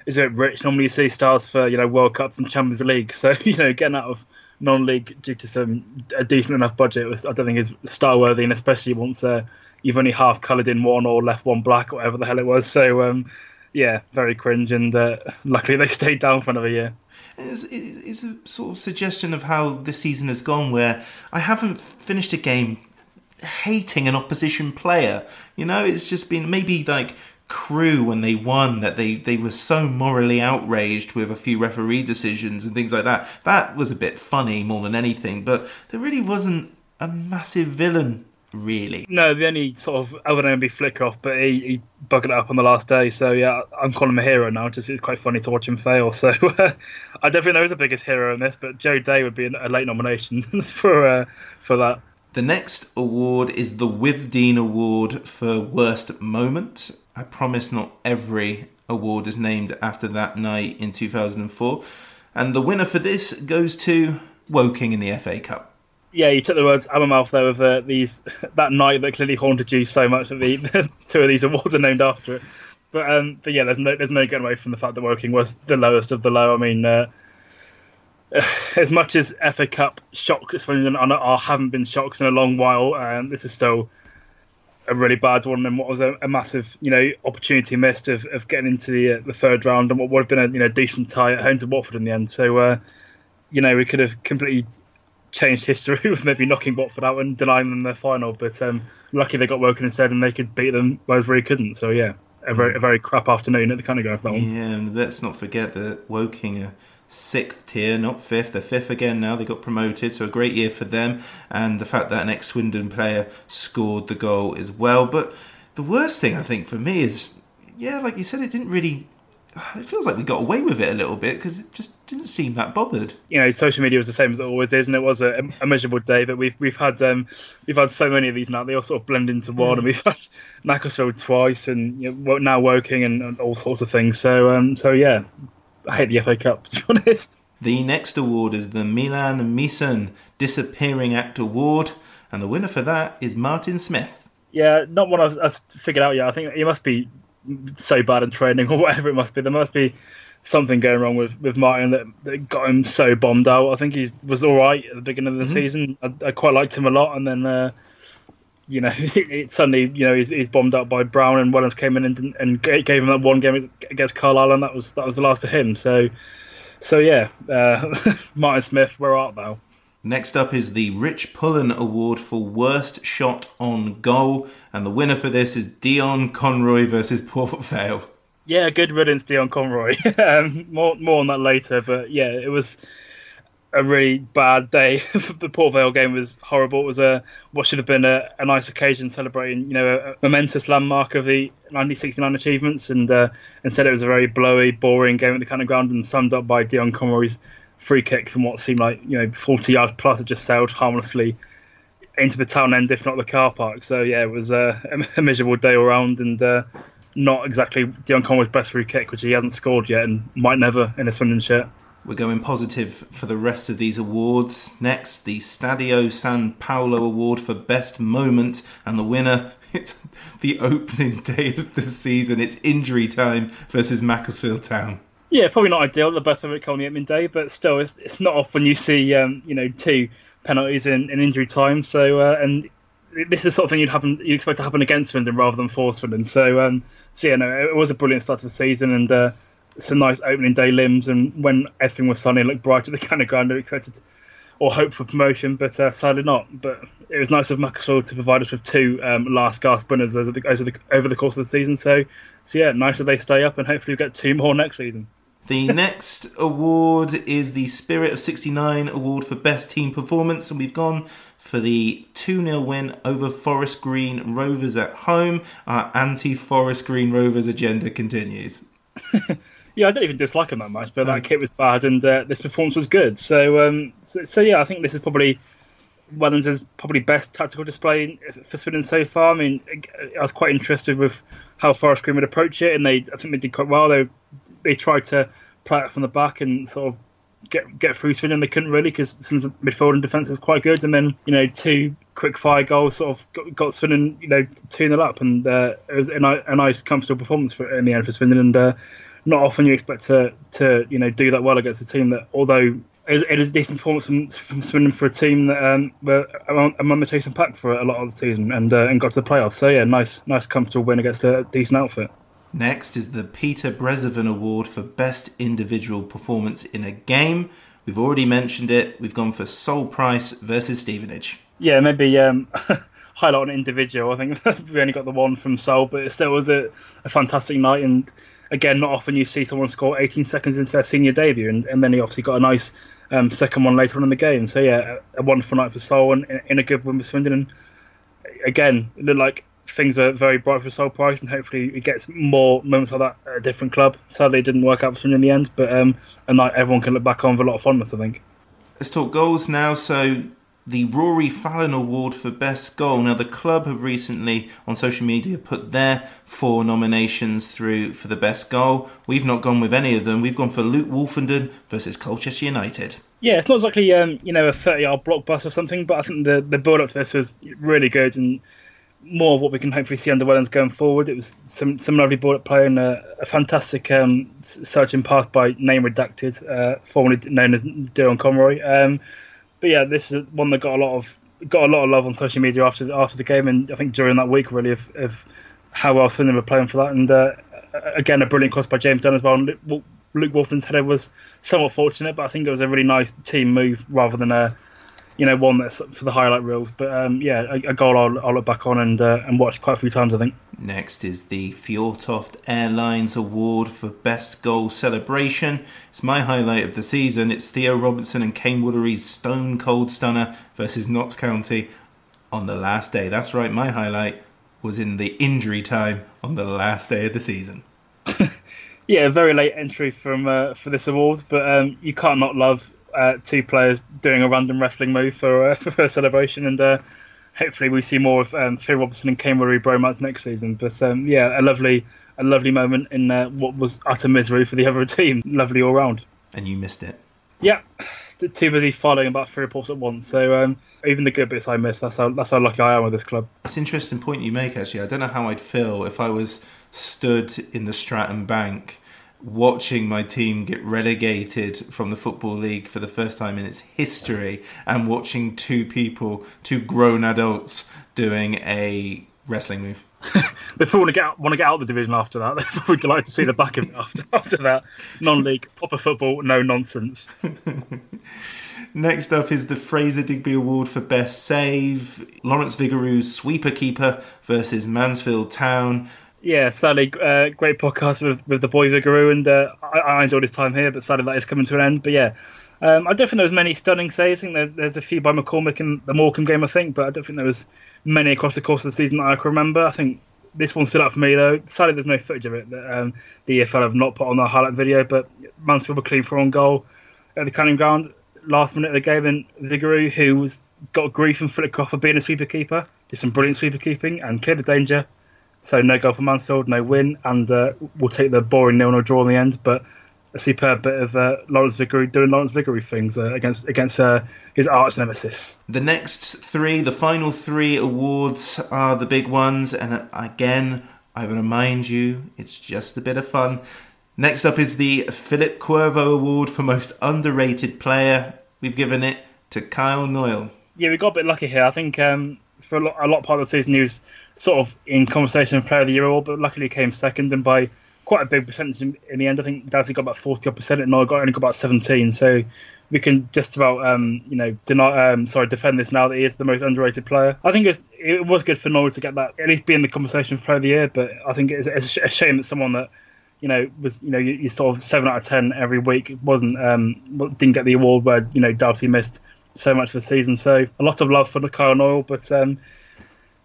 is a bit rich. Normally you see stars for you know World Cups and Champions League, so you know getting out of non-league due to some a decent enough budget was I don't think is star worthy, and especially once uh, you've only half coloured in one or left one black or whatever the hell it was. So um, yeah, very cringe, and uh, luckily they stayed down for another year. It's, it's a sort of suggestion of how this season has gone, where I haven't finished a game hating an opposition player. You know, it's just been maybe like Crewe when they won that they they were so morally outraged with a few referee decisions and things like that. That was a bit funny more than anything, but there really wasn't a massive villain really. No, the only sort of other than be flick off, but he, he buggered it up on the last day. So yeah, I'm calling him a hero now. Just it's quite funny to watch him fail. So I definitely know he's the biggest hero in this, but Joe Day would be a late nomination for uh, for that. The next award is the Withdean Award for Worst Moment. I promise not every award is named after that night in 2004. And the winner for this goes to Woking in the FA Cup. Yeah, you took the words out of my mouth there with uh, these that night that clearly haunted you so much that the, the two of these awards are named after it. But um, but yeah, there's no there's no getting away from the fact that Woking was the lowest of the low. I mean, uh, as much as FA Cup shocks at Swindon and I haven't been shocks in a long while, um, this is still a really bad one and what was a, a massive you know opportunity missed of, of getting into the uh, the third round and what would have been a you know decent tie at home to Watford in the end. So uh, you know we could have completely changed history with maybe knocking Watford out and denying them their final, but um, lucky they got Woking instead and they could beat them, whereas we couldn't. So yeah, a very a very crap afternoon at the kind of for that one. Yeah, and let's not forget that Woking are sixth tier, not fifth. They're fifth again now. They got promoted, so a great year for them. And the fact that an ex Swindon player scored the goal as well. But the worst thing I think for me is, yeah, like you said, it didn't really. It feels like we got away with it a little bit because it just didn't seem that bothered. You know, social media was the same as it always is, and it was a, a miserable day. But we've we've had um, we've had so many of these now; they all sort of blend into one. And we've had Macclesfield twice, and you know, now Woking, and, and all sorts of things. So um, so yeah, I hate the FA Cup, to be honest. The next award is the Milan Meason Disappearing Act Award, and the winner for that is Martin Smith. Yeah, not one I've, I've figured out yet. I think he must be so bad in training or whatever it must be. There must be something going wrong with, with Martin that, that got him so bombed out. I think he was all right at the beginning of the mm-hmm. season. I, I, quite liked him a lot, and then uh, you know, it, suddenly, you know, he's, he's bombed up by Brown and Wellens came in and, and gave him that one game against Carlisle, and that was that was the last of him. So, so yeah, uh, Martin Smith, where art thou? Next up is the Rich Pullen Award for Worst Shot on Goal, and the winner for this is Dion Conroy versus Port Vale. Yeah, good riddance, Dion Conroy. um, more more on that later, but yeah, it was a really bad day. the Port Vale game was horrible. It was a what should have been a, a nice occasion celebrating, you know, a, momentous landmark of the 1969 achievements, and uh, instead it was a very blowy, boring game at the County Ground, and summed up by Dion Conroy's free kick from what seemed like you know 40 yards plus. It just sailed harmlessly into the town end, if not the car park. So yeah, it was uh, a, miserable day all round, and uh, not exactly Dion Conroy's best free kick, which he hasn't scored yet, and might never in a Swindon shirt. We're going positive for the rest of these awards. Next, the Stadio San Paolo Award for Best Moment, and the winner, it's the opening day of the season. It's injury time versus Macclesfield Town. Yeah, probably not ideal, the best moment coming the opening day, but still, it's, it's not often you see, um, you know, two penalties in, in injury time. So, uh, and this is the sort of thing you'd happen you'd expect to happen against Swindon rather than for Swindon. So, um, so yeah, no, it was a brilliant start to the season, and uh, some nice opening day limbs, and when everything was sunny, looked bright at the County Ground. I expected or hope for promotion, but uh, sadly not. But it was nice of Macclesfield to provide us with two um, last gasp winners over the, over the, over the course of the season. So, so yeah, nice that they stay up, and hopefully we get two more next season. The next award is the Spirit of 69 Award for Best Team Performance, and we've gone for the 2 0 win over Forest Green Rovers at home. Our anti Forest Green Rovers agenda continues. yeah, I don't even dislike him that much, but that kit was bad and uh, this performance was good. So, um, so, so, yeah, I think this is probably Wellens' probably best tactical display for Swindon so far. I mean, I was quite interested with how Forest Green would approach it, and they I think they did quite well. They they tried to play it from the back and sort of get get through Swindon. They couldn't really because Swindon's midfield and defence is quite good. And then you know two quick fire goals sort of got, got Swindon you know two 0 up, and uh, it was a, a, nice comfortable performance for in the end for Swindon. And uh, not often you expect to to you know do that well against a team that although it is a decent performance from, from Swindon for a team that um, were among the chasing pack for a lot of the season and uh, and got to the playoffs. So yeah, nice nice comfortable win against a decent outfit. Next is the Peter Brezovan Award for Best Individual Performance in a Game. We've already mentioned it. We've gone for Sol Price versus Stevenage. Yeah, maybe um, highlight an individual. I think we only got the one from Sol, but it still was a, a fantastic night and again, not often you see someone score 18 seconds into their senior debut, and, and then he obviously got a nice um, second one later on in the game. So yeah, a, wonderful night for Sol and in a good win with Swindon. And again, it looked like things are very bright for Sol Price, and hopefully he gets more moments like that at a different club. Sadly, it didn't work out for Swindon in the end, but um, a night everyone can look back on with a lot of fondness, I think. Let's talk goals now. So the Rory Fallon Award for Best Goal. Now, the club have recently on social media put their four nominations through for the best goal. We've not gone with any of them. We've gone for Luke Woolfenden versus Colchester United. Yeah, it's not exactly um, you know a thirty-yard blockbuster or something, but I think the the build up to this was really good, and more of what we can hopefully see under Wellens going forward. It was some some lovely at play and a, a fantastic um, searching pass by name redacted, uh, formerly known as Dion Conroy. Um, but yeah, this is one that got a lot of got a lot of love on social media after after the game, and I think during that week really of, of how well Swindon were playing for that. And uh, again, a brilliant cross by James Dunn as well. Luke, Luke Woolfenden's header was somewhat fortunate, but I think it was a really nice team move rather than a you know, one that's for the highlight reels. But um, yeah, a, a, goal I'll, I'll, look back on and uh, and watch quite a few times, I think. Next is the Fjortoft Airlines Award for Best Goal Celebration. It's my highlight of the season. It's Theo Robinson and Kaiyne Woolery's Stone Cold Stunner versus Notts County on the last day. That's right, my highlight was in the injury time on the last day of the season. yeah, very late entry from uh, for this award, but um, you can't not love uh, two players doing a random wrestling move for, uh, for a celebration, and uh, hopefully we see more of um, Phil Robinson and Woolery bromance next season. But um, yeah, a lovely a lovely moment in uh, what was utter misery for the other team. Lovely all round. And you missed it. Yeah, too busy following about three reports at once. So um, even the good bits I miss. That's how that's how lucky I am with this club. It's an interesting point you make. Actually, I don't know how I'd feel if I was stood in the Stratton Bank watching my team get relegated from the Football League for the first time in its history and watching two people, two grown adults, doing a wrestling move. they probably want to get out, want to get out of the division after that. They're probably delighted to see the back of it after after that. Non-league, proper football, no nonsense. Next up is the Fraser Digby Award for Best Save. Lawrence Vigouroux, Sweeper Keeper versus Mansfield Town. Yeah, sadly, uh, great podcast with, with the boy Vigouroux, and uh, I, I, enjoyed his time here, but sadly that is coming to an end. But yeah, um, I don't think there was many stunning saves. I think there's, there's a few by McCormick in the Morecambe game, I think, but I don't think there was many across the course of the season that I can remember. I think this one stood out for me though. Sadly, there's no footage of it that um, the EFL have not put on the highlight video, but Mansfield were clean for on goal at the County Ground last minute of the game, and Vigouroux, who was got grief and Flitcroft for being a sweeper keeper, did some brilliant sweeper keeping and cleared the danger so no goal for Mansfield, no win, and uh, we'll take the boring nil-nil draw in the end. But a superb bit of uh, Lawrence Vigouroux doing Lawrence Vigouroux things uh, against against uh, his arch nemesis. The next three, the final three awards are the big ones, and uh, again, I remind you, it's just a bit of fun. Next up is the Philip Quervo Award for Most Underrated Player. We've given it to Kyle Knoyle. Yeah, we got a bit lucky here. I think um, for a lot, a lot part of the season, he was sort of in conversation of Player of the Year, all, but luckily came second and by quite a big percentage in, in the end. I think Doughty got about 40 percent and I got only got about seventeen. So we can just about um, you know deny um, sorry defend this now that he is the most underrated player. I think it was good for Norwich to get that at least be in the conversation for Player of the Year, but I think it's, it's a shame that someone that you know was you know you, you sort of seven out of ten every week wasn't um, didn't get the award where you know Doughty missed so much for the season. So a lot of love for the Kyle Knoyle, but um,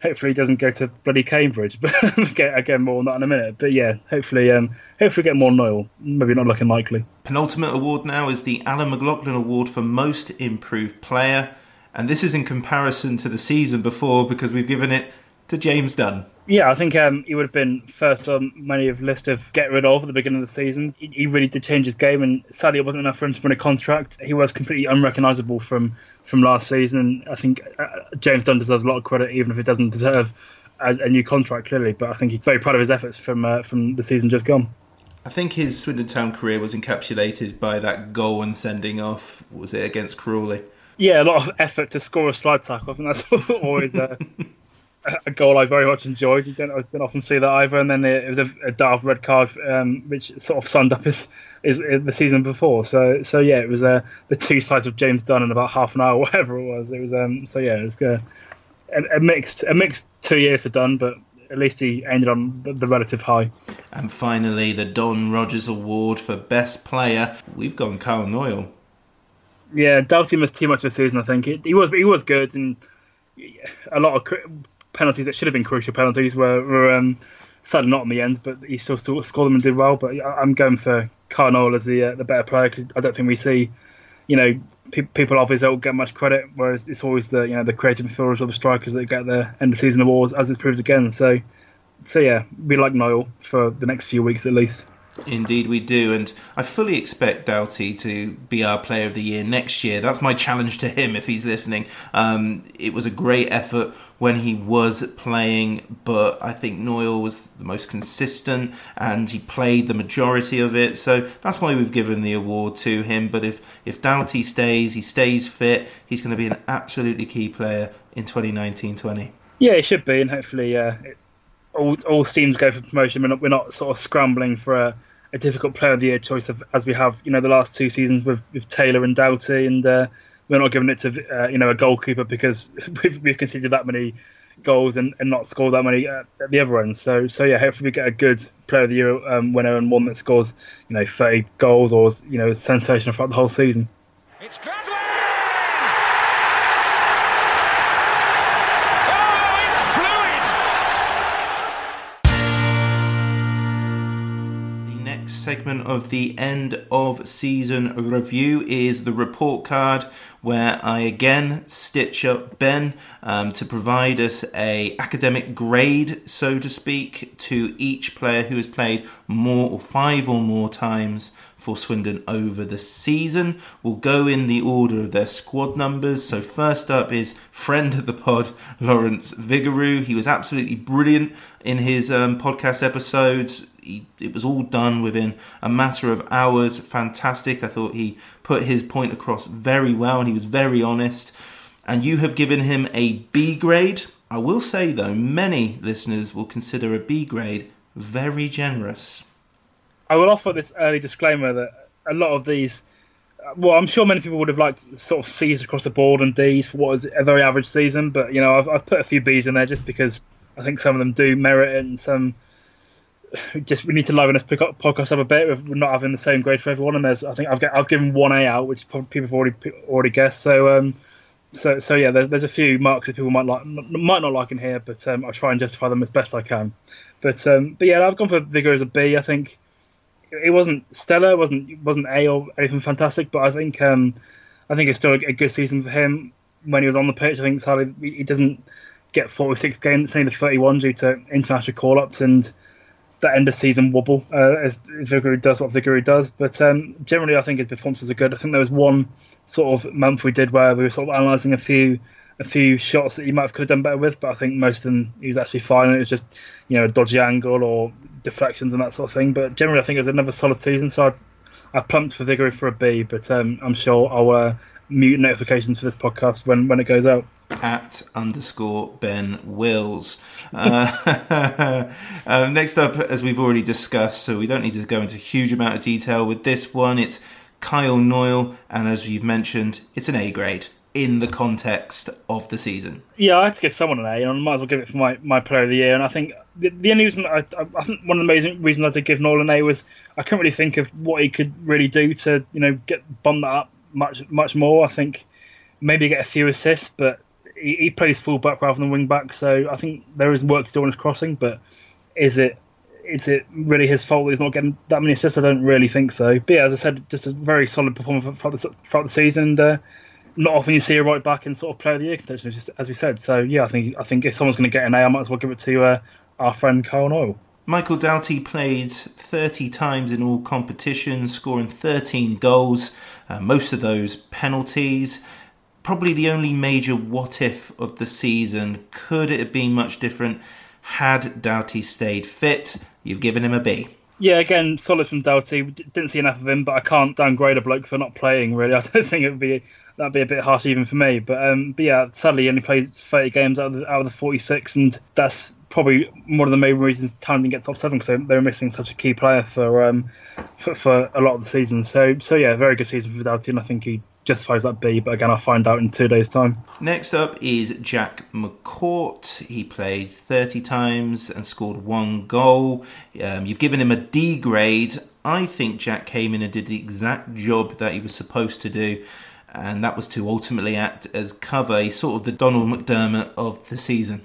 hopefully he doesn't go to bloody Cambridge. But again more on that in a minute. But yeah, hopefully, um, hopefully get more Knoyle. Maybe not looking likely. Penultimate award now is the Alan McLoughlin Award for Most Improved Player, and this is in comparison to the season before because we've given it to James Dunn. Yeah, I think um, he would have been first on many of list of get rid of at the beginning of the season. He, he, really did change his game, and sadly, it wasn't enough for him to win a contract. He was completely unrecognisable from from last season. I think uh, James Dunn deserves a lot of credit, even if it doesn't deserve a, a new contract clearly. But I think he's very proud of his efforts from uh, from the season just gone. I think his Swindon Town career was encapsulated by that goal and sending off. Was it against Crawley? Yeah, a lot of effort to score a slide tackle. I think that's always. Uh, a goal I very much enjoyed. You don't, don't often see that either. And then it was a, a daft red card, um, which sort of summed up his, his, the season before. So so yeah, it was uh, the two sides of James Dunn in about half an hour, whatever it was. It was um, so yeah, it was uh, a, a, mixed a mixed two years for Dunn, but at least he ended on the relative high. And finally, the Don Rogers Award for Best Player. We've gone Kyle Knoyle. Yeah, Doughty missed too much of the season. I think he was he was good and a lot of penalties that should have been crucial penalties were, were um, sadly not in the end, but he still, still scored them and did well. But I'm going for Carnol as the uh, the better player because I don't think we see, you know, pe- people of his ilk get much credit, whereas it's always the you know the creative midfielders or the strikers that get the end of season awards, as it's proved again. So, so yeah, we like Knoyle for the next few weeks at least. Indeed, we do, and I fully expect Doughty to be our Player of the Year next year. That's my challenge to him if he's listening. Um, it was a great effort when he was playing, but I think Knoyle was the most consistent and he played the majority of it. So that's why we've given the award to him. But if if Doughty stays, he stays fit, he's going to be an absolutely key player in 2019-20. Yeah, it should be, and hopefully, uh, it, all all teams go for promotion. We're not we're not sort of scrambling for a, a difficult player of the year choice of, as we have, you know, the last two seasons with, with Taylor and Doughty, and uh, we're not giving it to uh, you know a goalkeeper because we've, we've conceded that many goals and, and not scored that many at the other end. So so yeah, hopefully we get a good player of the year um, winner and one that scores you know 30 goals or you know sensational throughout the whole season. It's segment of the end of season review is the report card where I again stitch up Ben um, to provide us a academic grade, so to speak, to each player who has played more or five or more times for Swindon over the season. We'll go in the order of their squad numbers. So first up is friend of the pod, Lawrence Vigouroux. He was absolutely brilliant in his um, podcast episodes he, it was all done within a matter of hours. Fantastic. I thought he put his point across very well and he was very honest. And you have given him a B grade. I will say though, many listeners will consider a B grade very generous. I will offer this early disclaimer that a lot of these, well, I'm sure many people would have liked sort of C's across the board and D's for what is a very average season, but you know, I've, I've put a few B's in there just because I think some of them do merit it and some just we need to liven this podcast up a bit with not having the same grade for everyone. And there's, I think I've got, I've given one A out, which people have already already guessed. So um, so so yeah, there, there's a few marks that people might like might not like in here, but um, I try and justify them as best I can. But um, but yeah, I've gone for Vigouroux as a B. I think it wasn't stellar, it wasn't wasn't A or anything fantastic, but I think um, I think it's still a, a good season for him when he was on the pitch. I think sadly he doesn't get 46 games, only the 31 due to international call ups and that end of season wobble uh, as Vigouroux does what Vigouroux does. But um, generally, I think his performances are good. I think there was one sort of month we did where we were sort of analysing a few a few shots that he might have could have done better with, but I think most of them he was actually fine. It was just you know a dodgy angle or deflections and that sort of thing. But generally, I think it was another solid season. So I, I plumped for Vigouroux for a B, but um, I'm sure I'll uh, mute notifications for this podcast when, when it goes out. At underscore Ben Wills. Uh, um, next up, as we've already discussed, so we don't need to go into a huge amount of detail with this one, it's Kyle Knoyle, and as you've mentioned, it's an A grade in the context of the season. Yeah, I had to give someone an A, and I might as well give it for my, my player of the year. And I think the, the only reason I, I think one of the main reasons I did give Nolan an A was I couldn't really think of what he could really do to you know get bump that up much much more. I think maybe get a few assists, but he, he plays fullback rather than wing back, so I think there is work to do on his crossing. But is it is it really his fault that he's not getting that many assists? I don't really think so. But yeah, as I said, just a very solid performance throughout the, throughout the season. And, uh, not often you see a right back in sort of player of the year contention, as we said. So yeah, I think I think if someone's going to get an A, I might as well give it to uh, our friend Kyle Knoyle. Michael Doughty played 30 times in all competitions, scoring 13 goals, uh, most of those penalties. Probably the only major what if of the season. Could it have been much different had Doughty stayed fit? You've given him a B. Yeah, again, solid from Doughty. Didn't see enough of him, but I can't downgrade a bloke for not playing. Really, I don't think it would be that'd be a bit harsh even for me. But um, but yeah, sadly, he only played 30 games out of the, out of the 46, and that's probably one of the main reasons Town didn't get top seven because they, were missing such a key player for, um, for for a lot of the season. So so yeah, very good season for Doughty, and I think he justifies that B. But again, I'll find out in two days' time. Next up is Jak McCourt. He played 30 times and scored one goal. Um, you've given him a D grade. I think Jak came in and did the exact job that he was supposed to do and that was to ultimately act as cover. He's sort of the Donal McDermott of the season.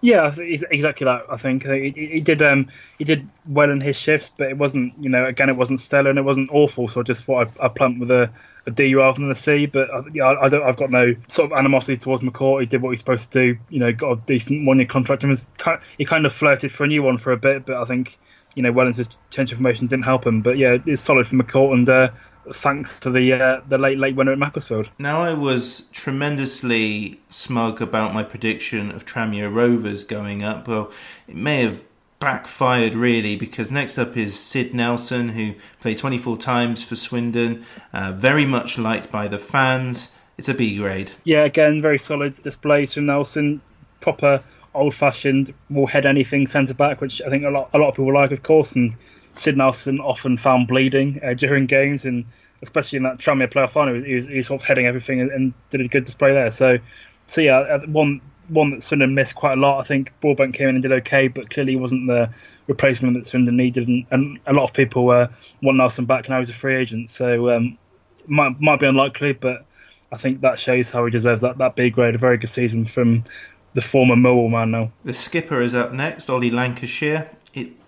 Yeah, exactly that. I think he, he, did um, he did well in his shifts, but it wasn't you know again it wasn't stellar and it wasn't awful. So I just thought I, I plumped with a, a D rather than a C. But I, yeah, I, don't I've got no sort of animosity towards McCourt. He did what he's supposed to do. You know, got a decent one year contract and was he kind of flirted for a new one for a bit. But I think you know, Wellens' change of formation didn't help him. But yeah, it's solid for McCourt, and uh, thanks to the uh, the late late winner at Macclesfield. Now I was tremendously smug about my prediction of Tranmere Rovers going up. Well, it may have backfired really because next up is Sid Nelson, who played 24 times for Swindon, uh, very much liked by the fans. It's a B grade. Yeah, again, very solid displays from Nelson. Proper old-fashioned, will head anything centre back, which I think a lot a lot of people like, of course. And Sid Nelson often found bleeding uh, during games, and especially in that Tranmere playoff final, he was, he was sort of heading everything and, and, did a good display there. So, so yeah, uh, one one that Swindon missed quite a lot. I think Broadbent came in and did okay, but clearly wasn't the replacement that Swindon needed, and, and a lot of people uh, want Nelson back now he's a free agent. So um, might might be unlikely, but I think that shows how he deserves that that B grade. A very good season from the former Millwall man now. The skipper is up next, Ollie Lancashire.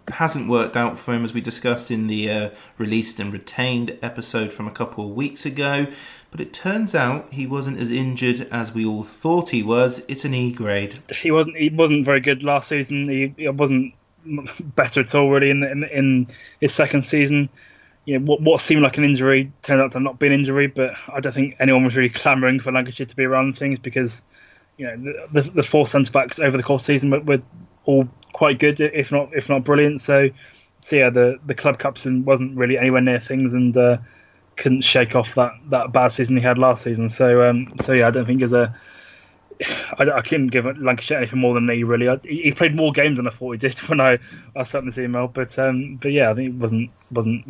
Hasn't worked out for him as we discussed in the uh, released and retained episode from a couple of weeks ago. But it turns out he wasn't as injured as we all thought he was. It's an E grade. He wasn't. He wasn't very good last season. He, he wasn't better at all really in, in, in his second season. You know, what, what seemed like an injury turned out to not be an injury, but I don't think anyone was really clamouring for Lancashire to be around things because you know the, the, the four centre backs over the course season were, were, all quite good, if not if not brilliant. So, so yeah, the the club captain wasn't really anywhere near things and uh, couldn't shake off that, that bad season he had last season. So um, so yeah, I don't think as a I, I couldn't give Lancashire anything more than me really. I, he played more games than I thought he did when I, I sent this email, but um, but yeah, I think it wasn't wasn't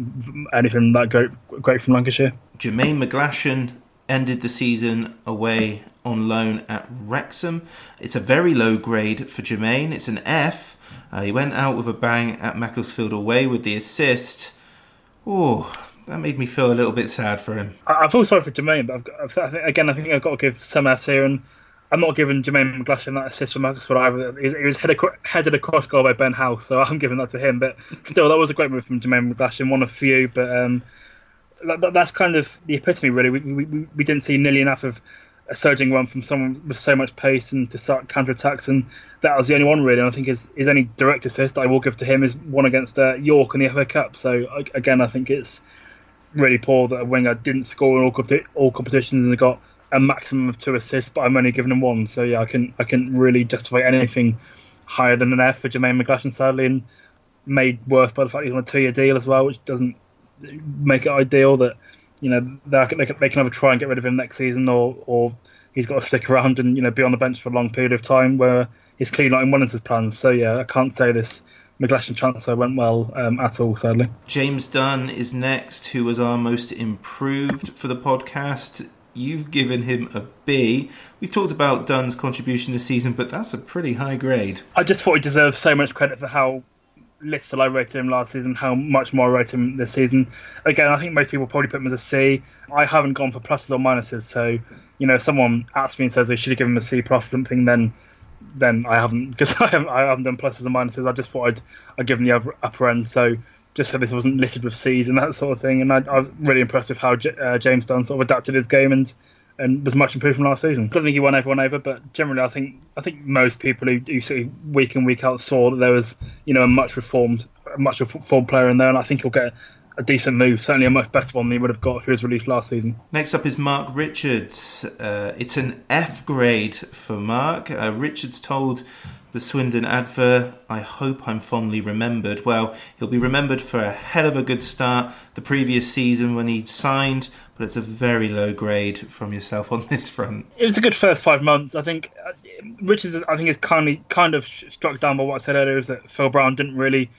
anything that great great from Lancashire. Jermaine McGlashan ended the season away on loan at Wrexham. It's a very low grade for Jermaine. It's an F. Uh, he went out with a bang at Macclesfield away with the assist. Oh, that made me feel a little bit sad for him. I, feel sorry for Jermaine, but I've I again, I think I've got to give some Fs here. And I'm not giving Jermaine McGlashan that assist for Macclesfield either. He was, was headed, headed across goal by Ben House, so I'm giving that to him. But still, that was a great move from Jermaine McGlashan, one of few. But um, that, that's kind of the epitome, really. We, we, we didn't see nearly enough of surging run from someone with so much pace and to start counter attacks, and that was the only one really. And I think his, his only direct assist I will give to him is one against uh, York in the FA Cup. So again, I think it's really poor that a winger didn't score in all, all competitions and got a maximum of two assists, but I'm only giving him one. So yeah, I can I can really justify anything higher than an F for Jermaine McGlashan, sadly, and made worse by the fact he's on a two-year deal as well, which doesn't make it ideal that you know they can, they can either try and get rid of him next season or or he's got to stick around and you know be on the bench for a long period of time where he's clearly not in one of his plans. So yeah, I can't say this McGlashan transfer went well um, at all, sadly. James Dunn is next, who was our most improved for the podcast. You've given him a B. We've talked about Dunn's contribution this season, but that's a pretty high grade. I just thought he deserved so much credit for how little I rated him last season, how much more I rate him this season. Again, I think most people probably put him as a C. I haven't gone for pluses or minuses, so you know, if someone asks me and says they should have given him a C plus or something, then then I haven't because I haven't, I haven't done pluses and minuses. I just thought I'd I'd give him the upper, upper end, so just so this wasn't littered with C's and that sort of thing. And I, I was really impressed with how J- uh, James Dunn sort of adapted his game and and was much improved from last season. I don't think he won everyone over, but generally, I think I think most people who, who see week in week out saw that there was you know a much reformed, a much reformed player in there, and I think he'll get a decent move, certainly a much better one than he would have got if he was released last season. Next up is Marc Richards. Uh, it's an F grade for Marc. Uh, Richards told the Swindon advert, I hope I'm fondly remembered. Well, he'll be remembered for a hell of a good start the previous season when he signed, but it's a very low grade from yourself on this front. It was a good first five months. I think uh, Richards, I think, is kind of, kind of struck down by what I said earlier, is that Phil Brown didn't really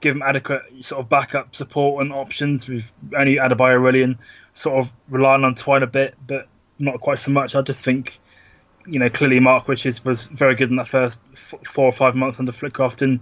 give him adequate sort of backup support and options. With only Adebayo really and sort of relying on Twine a bit, but not quite so much. I just think, you know, clearly Marc Richards was very good in that first four or five months under Flitcroft and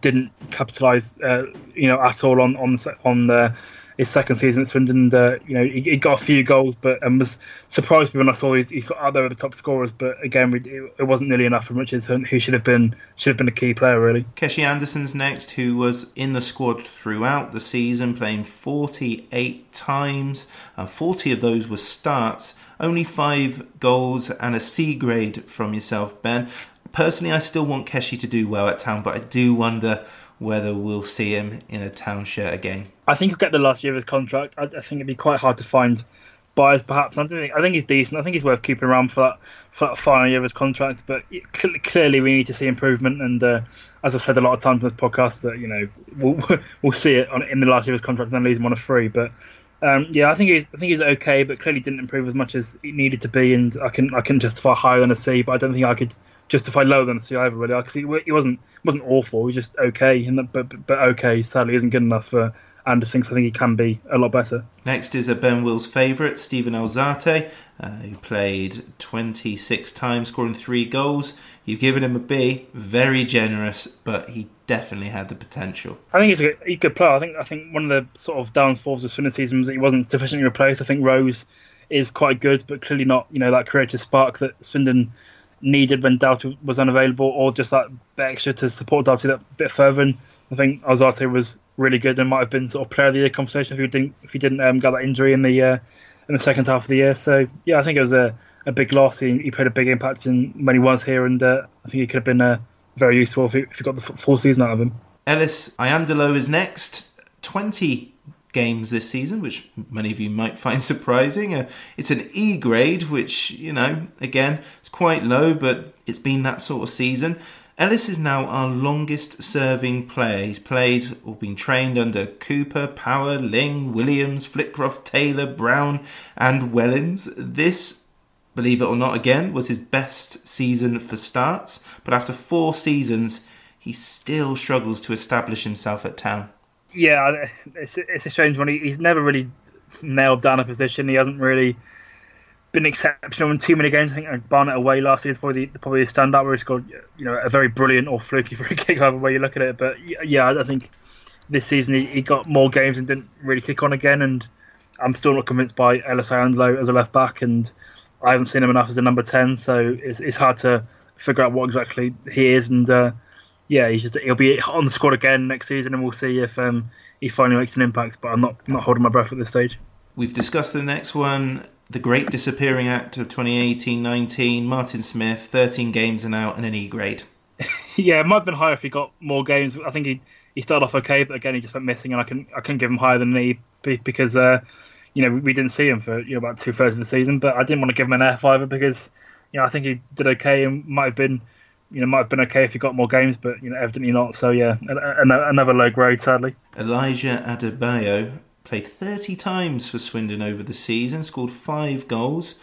didn't capitalise, uh, you know, at all on on on the his second season at Swindon. Uh, you know, he, he, got a few goals, but and was surprised when I saw he's, he's out there with the top scorers. But again, it, it wasn't nearly enough from Richards, who should have been should have been a key player really. Keshi Anderson's next, who was in the squad throughout the season, playing 48 times. and 40 of those were starts. Only five goals and a C grade from yourself, Ben. Personally, I still want Keshi to do well at Town, but I do wonder whether we'll see him in a town shirt again. I think he'll get the last year of his contract. I, I think it'd be quite hard to find buyers, perhaps. I, think, I think he's decent. I think he's worth keeping around for that, for that final year of his contract. But cl- clearly, we need to see improvement. And uh, as I said a lot of times in this podcast, that you know we'll we'll see it on, in the last year of his contract, and then leaves him on a free. But um, yeah, I think he's I think he's okay, but clearly didn't improve as much as he needed to be. And I can I can justify higher than a C, but I don't think I could justify lower than a C either. Really, because he, he wasn't wasn't awful. He was just okay, and but but okay, sadly, isn't good enough for Anderson. So I think he can be a lot better. Next is a Ben Wills favourite, Steven Alzate, uh, who played 26 times, scoring three goals. You've given him a B, very generous, but he definitely had the potential. I think he's a good, he's a good player. I think I think one of the sort of downfalls of Swindon season was that he wasn't sufficiently replaced. I think Rose is quite good, but clearly not you know that creative spark that Swindon needed when Doughty was unavailable, or just that bit extra to support Doughty that bit further. And I think Alzate was really good and might have been sort of player of the year conversation if he didn't if he didn't um, get that injury in the uh, in the second half of the year. So yeah, I think it was a, a big loss. He, he played a big impact in when he was here, and uh, I think he could have been uh, very useful if he, if he got the full season out of him. Ellis Iandolo is next. Twenty games this season, which many of you might find surprising. Uh, it's an E grade, which, you know, again, it's quite low, but it's been that sort of season. Ellis is now our longest serving player. He's played or been trained under Cooper, Power, Ling, Williams, Flitcroft, Taylor, Brown, and Wellens. This, believe it or not, again, was his best season for starts, but after four seasons, he still struggles to establish himself at town. Yeah, it's, it's a strange one. He's never really nailed down a position. He hasn't really been exceptional in too many games. I think Barnet away last year is probably probably the standout where he scored you know a very brilliant or fluky free kick, however way you look at it. But yeah, I think this season he, he got more games and didn't really kick on again. And I'm still not convinced by Ellis Iandolo as a left back, and I haven't seen him enough as a number ten, so it's it's hard to figure out what exactly he is. And uh, yeah, he's just he'll be on the squad again next season, and we'll see if um, he finally makes an impact. But I'm not not holding my breath at this stage. We've discussed the next one the Great Disappearing Act of 2018-19, Martin Smith, 13 games and out and an E grade. yeah, it might have been higher if he got more games. I think he he started off okay, but again he just went missing, and I can I couldn't give him higher than an E because uh, you know we didn't see him for you know about two thirds of the season. But I didn't want to give him an F either because you know I think he did okay and might have been you know might have been okay if he got more games, but you know evidently not. So yeah, another low grade sadly. Elijah Adebayo played 30 times for Swindon over the season, scored five goals.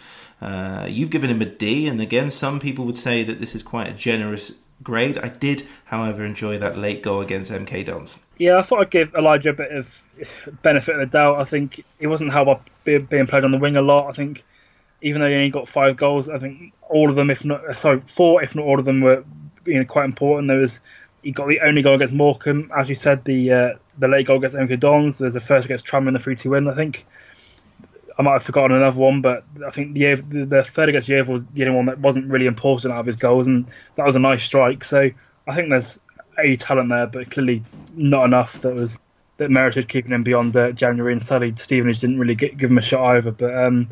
Uh, you've given him a D, and again, some people would say that this is quite a generous grade. I did, however, enjoy that late goal against MK Dons. Yeah, I thought I'd give Elijah a bit of benefit of the doubt. I think he wasn't held up being played on the wing a lot. I think even though he only got five goals, I think all of them, if not sorry, four, if not all of them, were you know quite important. There was he got the only goal against Morecambe, as you said, the uh, the late goal against MK Dons. There's a first against Tranmere in the 3 2 win, I think. I might have forgotten another one, but I think the the third against Yeovil was the only one that wasn't really important out of his goals, and that was a nice strike. So I think there's a talent there, but clearly not enough that was that merited keeping him beyond uh, January. And sadly, Stevenage didn't really get, give him a shot either. But, um,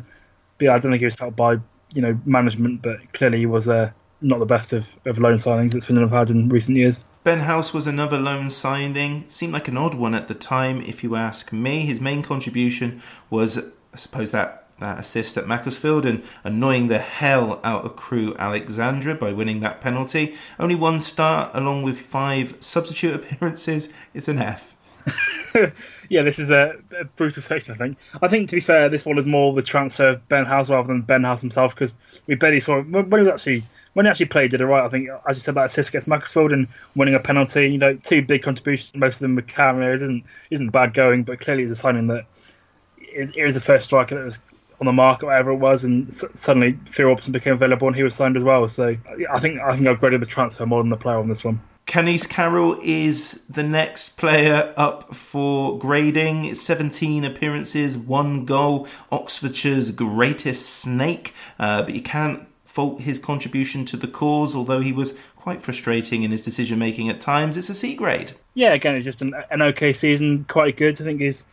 but yeah, I don't think he was helped by you know management, but clearly he was uh, not the best of, of loan signings that Swindon have had in recent years. Ben House was another loan signing. Seemed like an odd one at the time, if you ask me. His main contribution was, I suppose, that, that assist at Macclesfield and annoying the hell out of Crewe Alexandra by winning that penalty. Only one start, along with five substitute appearances, is an F. yeah, this is a, a, brutal section, I think. I think, to be fair, this one is more the transfer of Ben House rather than Ben House himself because we barely saw him. When he was actually when he actually played, did it right. I think, as you said, that assist against Macclesfield and winning a penalty. You know, two big contributions. Most of them with cameras isn't isn't bad going, but clearly it's a signing that it, it was the first striker that was on the market, whatever it was, and s- suddenly Theo Robinson became available and he was signed as well. So I think I think I've graded the transfer more than the player on this one. Canice Carroll is the next player up for grading. 17 appearances, one goal, Oxfordshire's greatest snake. Uh, but you can't fault his contribution to the cause, although he was quite frustrating in his decision making at times. It's a C grade. Yeah, again, it's just an, an okay season, quite good. I think his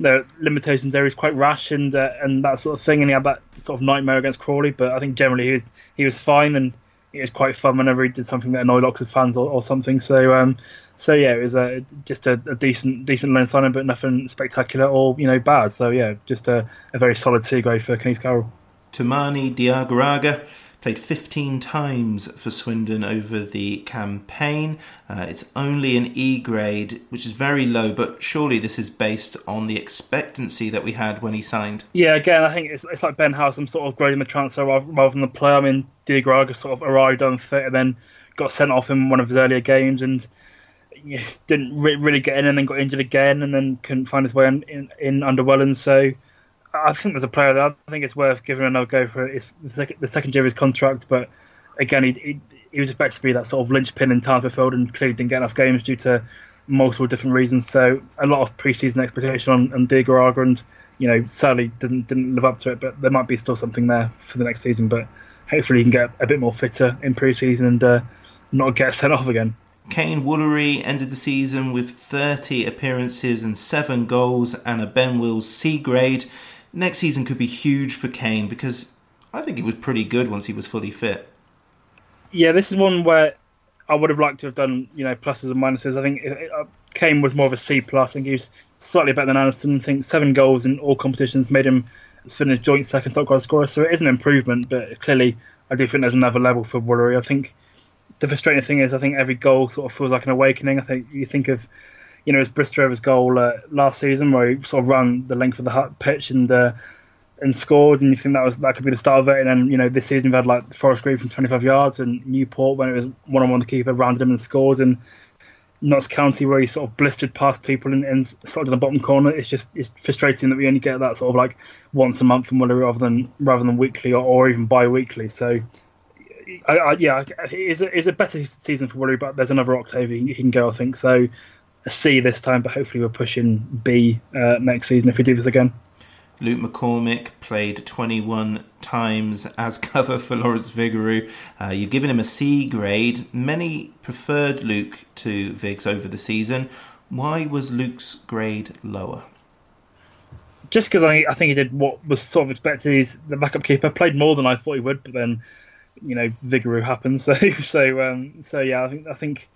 the limitations there is quite rash and uh, and that sort of thing, and he had that sort of nightmare against Crawley. But I think generally he was he was fine, and it was quite fun whenever he did something that annoyed Oxford fans or, or something. So um, so yeah, it was a, just a, a decent decent loan signing, but nothing spectacular or you know bad. So yeah, just a, a very solid C grade for Kenny Carroll. Toumani Diarra played 15 times for Swindon over the campaign. Uh, it's only an E grade, which is very low, but surely this is based on the expectancy that we had when he signed. Yeah, again, I think it's, it's like Ben House. I'm sort of grading the transfer rather, rather than the player. I mean, Diarra sort of arrived unfit and then got sent off in one of his earlier games and didn't re- really get in and then got injured again and then couldn't find his way in, in, in under Wellens. So I think there's a player that I think it's worth giving another go for. It's the second, the second year of his contract, but again, he, he, he was expected to be that sort of linchpin in time for field and clearly didn't get enough games due to multiple different reasons. So a lot of preseason expectation on, on Diarra and you know sadly didn't didn't live up to it. But there might be still something there for the next season. But hopefully he can get a bit more fitter in preseason and uh, not get sent off again. Kaiyne Woolery ended the season with 30 appearances and 7 goals and a Ben Wills C grade next season could be huge for Kaiyne because I think he was pretty good once he was fully fit. Yeah, this is one where I would have liked to have done, you know, pluses and minuses. I think uh, Kaiyne was more of a C plus. I think he was slightly better than Anderson. I think seven goals in all competitions made him as finished joint second top goal scorer. So it is an improvement, but clearly I do think there's another level for Woolery. I think the frustrating thing is I think every goal sort of feels like an awakening. I think you think of you know, his Bristol Rovers goal uh, last season where he sort of ran the length of the pitch and uh, and scored, and you think that was that could be the start of it. And then you know this season we've had like Forest Green from 25 yards and Newport when it was one on one the keeper rounded him and scored, and Notts County where he sort of blistered past people and, and started in the bottom corner. It's just it's frustrating that we only get that sort of like once a month from Woolery rather than rather than weekly or, or even bi-weekly. So. I, I, yeah, it's a, it's a better season for Woolery, but there's another octave he can go, I think. So a C this time, but hopefully we're pushing B uh, next season if we do this again. Luke McCormick played 21 times as cover for Lawrence Vigouroux. Uh, you've given him a C grade. Many preferred Luke to Vigs over the season. Why was Luke's grade lower? Just because I, I think he did what was sort of expected. He's the backup keeper, played more than I thought he would, but then you know Vigouroux happened. So so um, so yeah, I think I think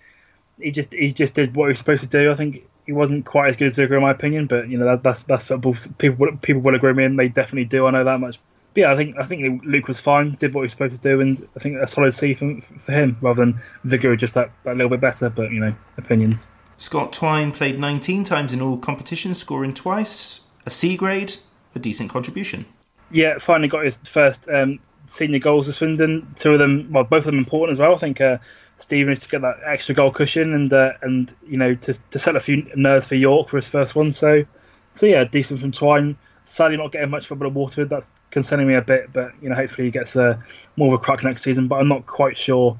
he just he just did what he was supposed to do. I think he wasn't quite as good as Zucker in my opinion, but you know that, that's that's football. People people will agree with me, and they definitely do. I know that much. But yeah, I think I think Luke was fine, did what he was supposed to do, and I think a solid C for, for him rather than Vigouroux just that, that little bit better. But you know, opinions. Scott Twine played 19 times in all competitions, scoring twice, a C grade, a decent contribution. Yeah, finally got his first um, senior goals for Swindon. Two of them, well, both of them important as well. I think uh, Stephen to get that extra goal cushion and uh, and you know to to set a few nerves for York for his first one. So so yeah, decent from Twine. Sadly, not getting much football at Waterford. That's concerning me a bit. But you know, hopefully he gets uh, more of a crack next season. But I'm not quite sure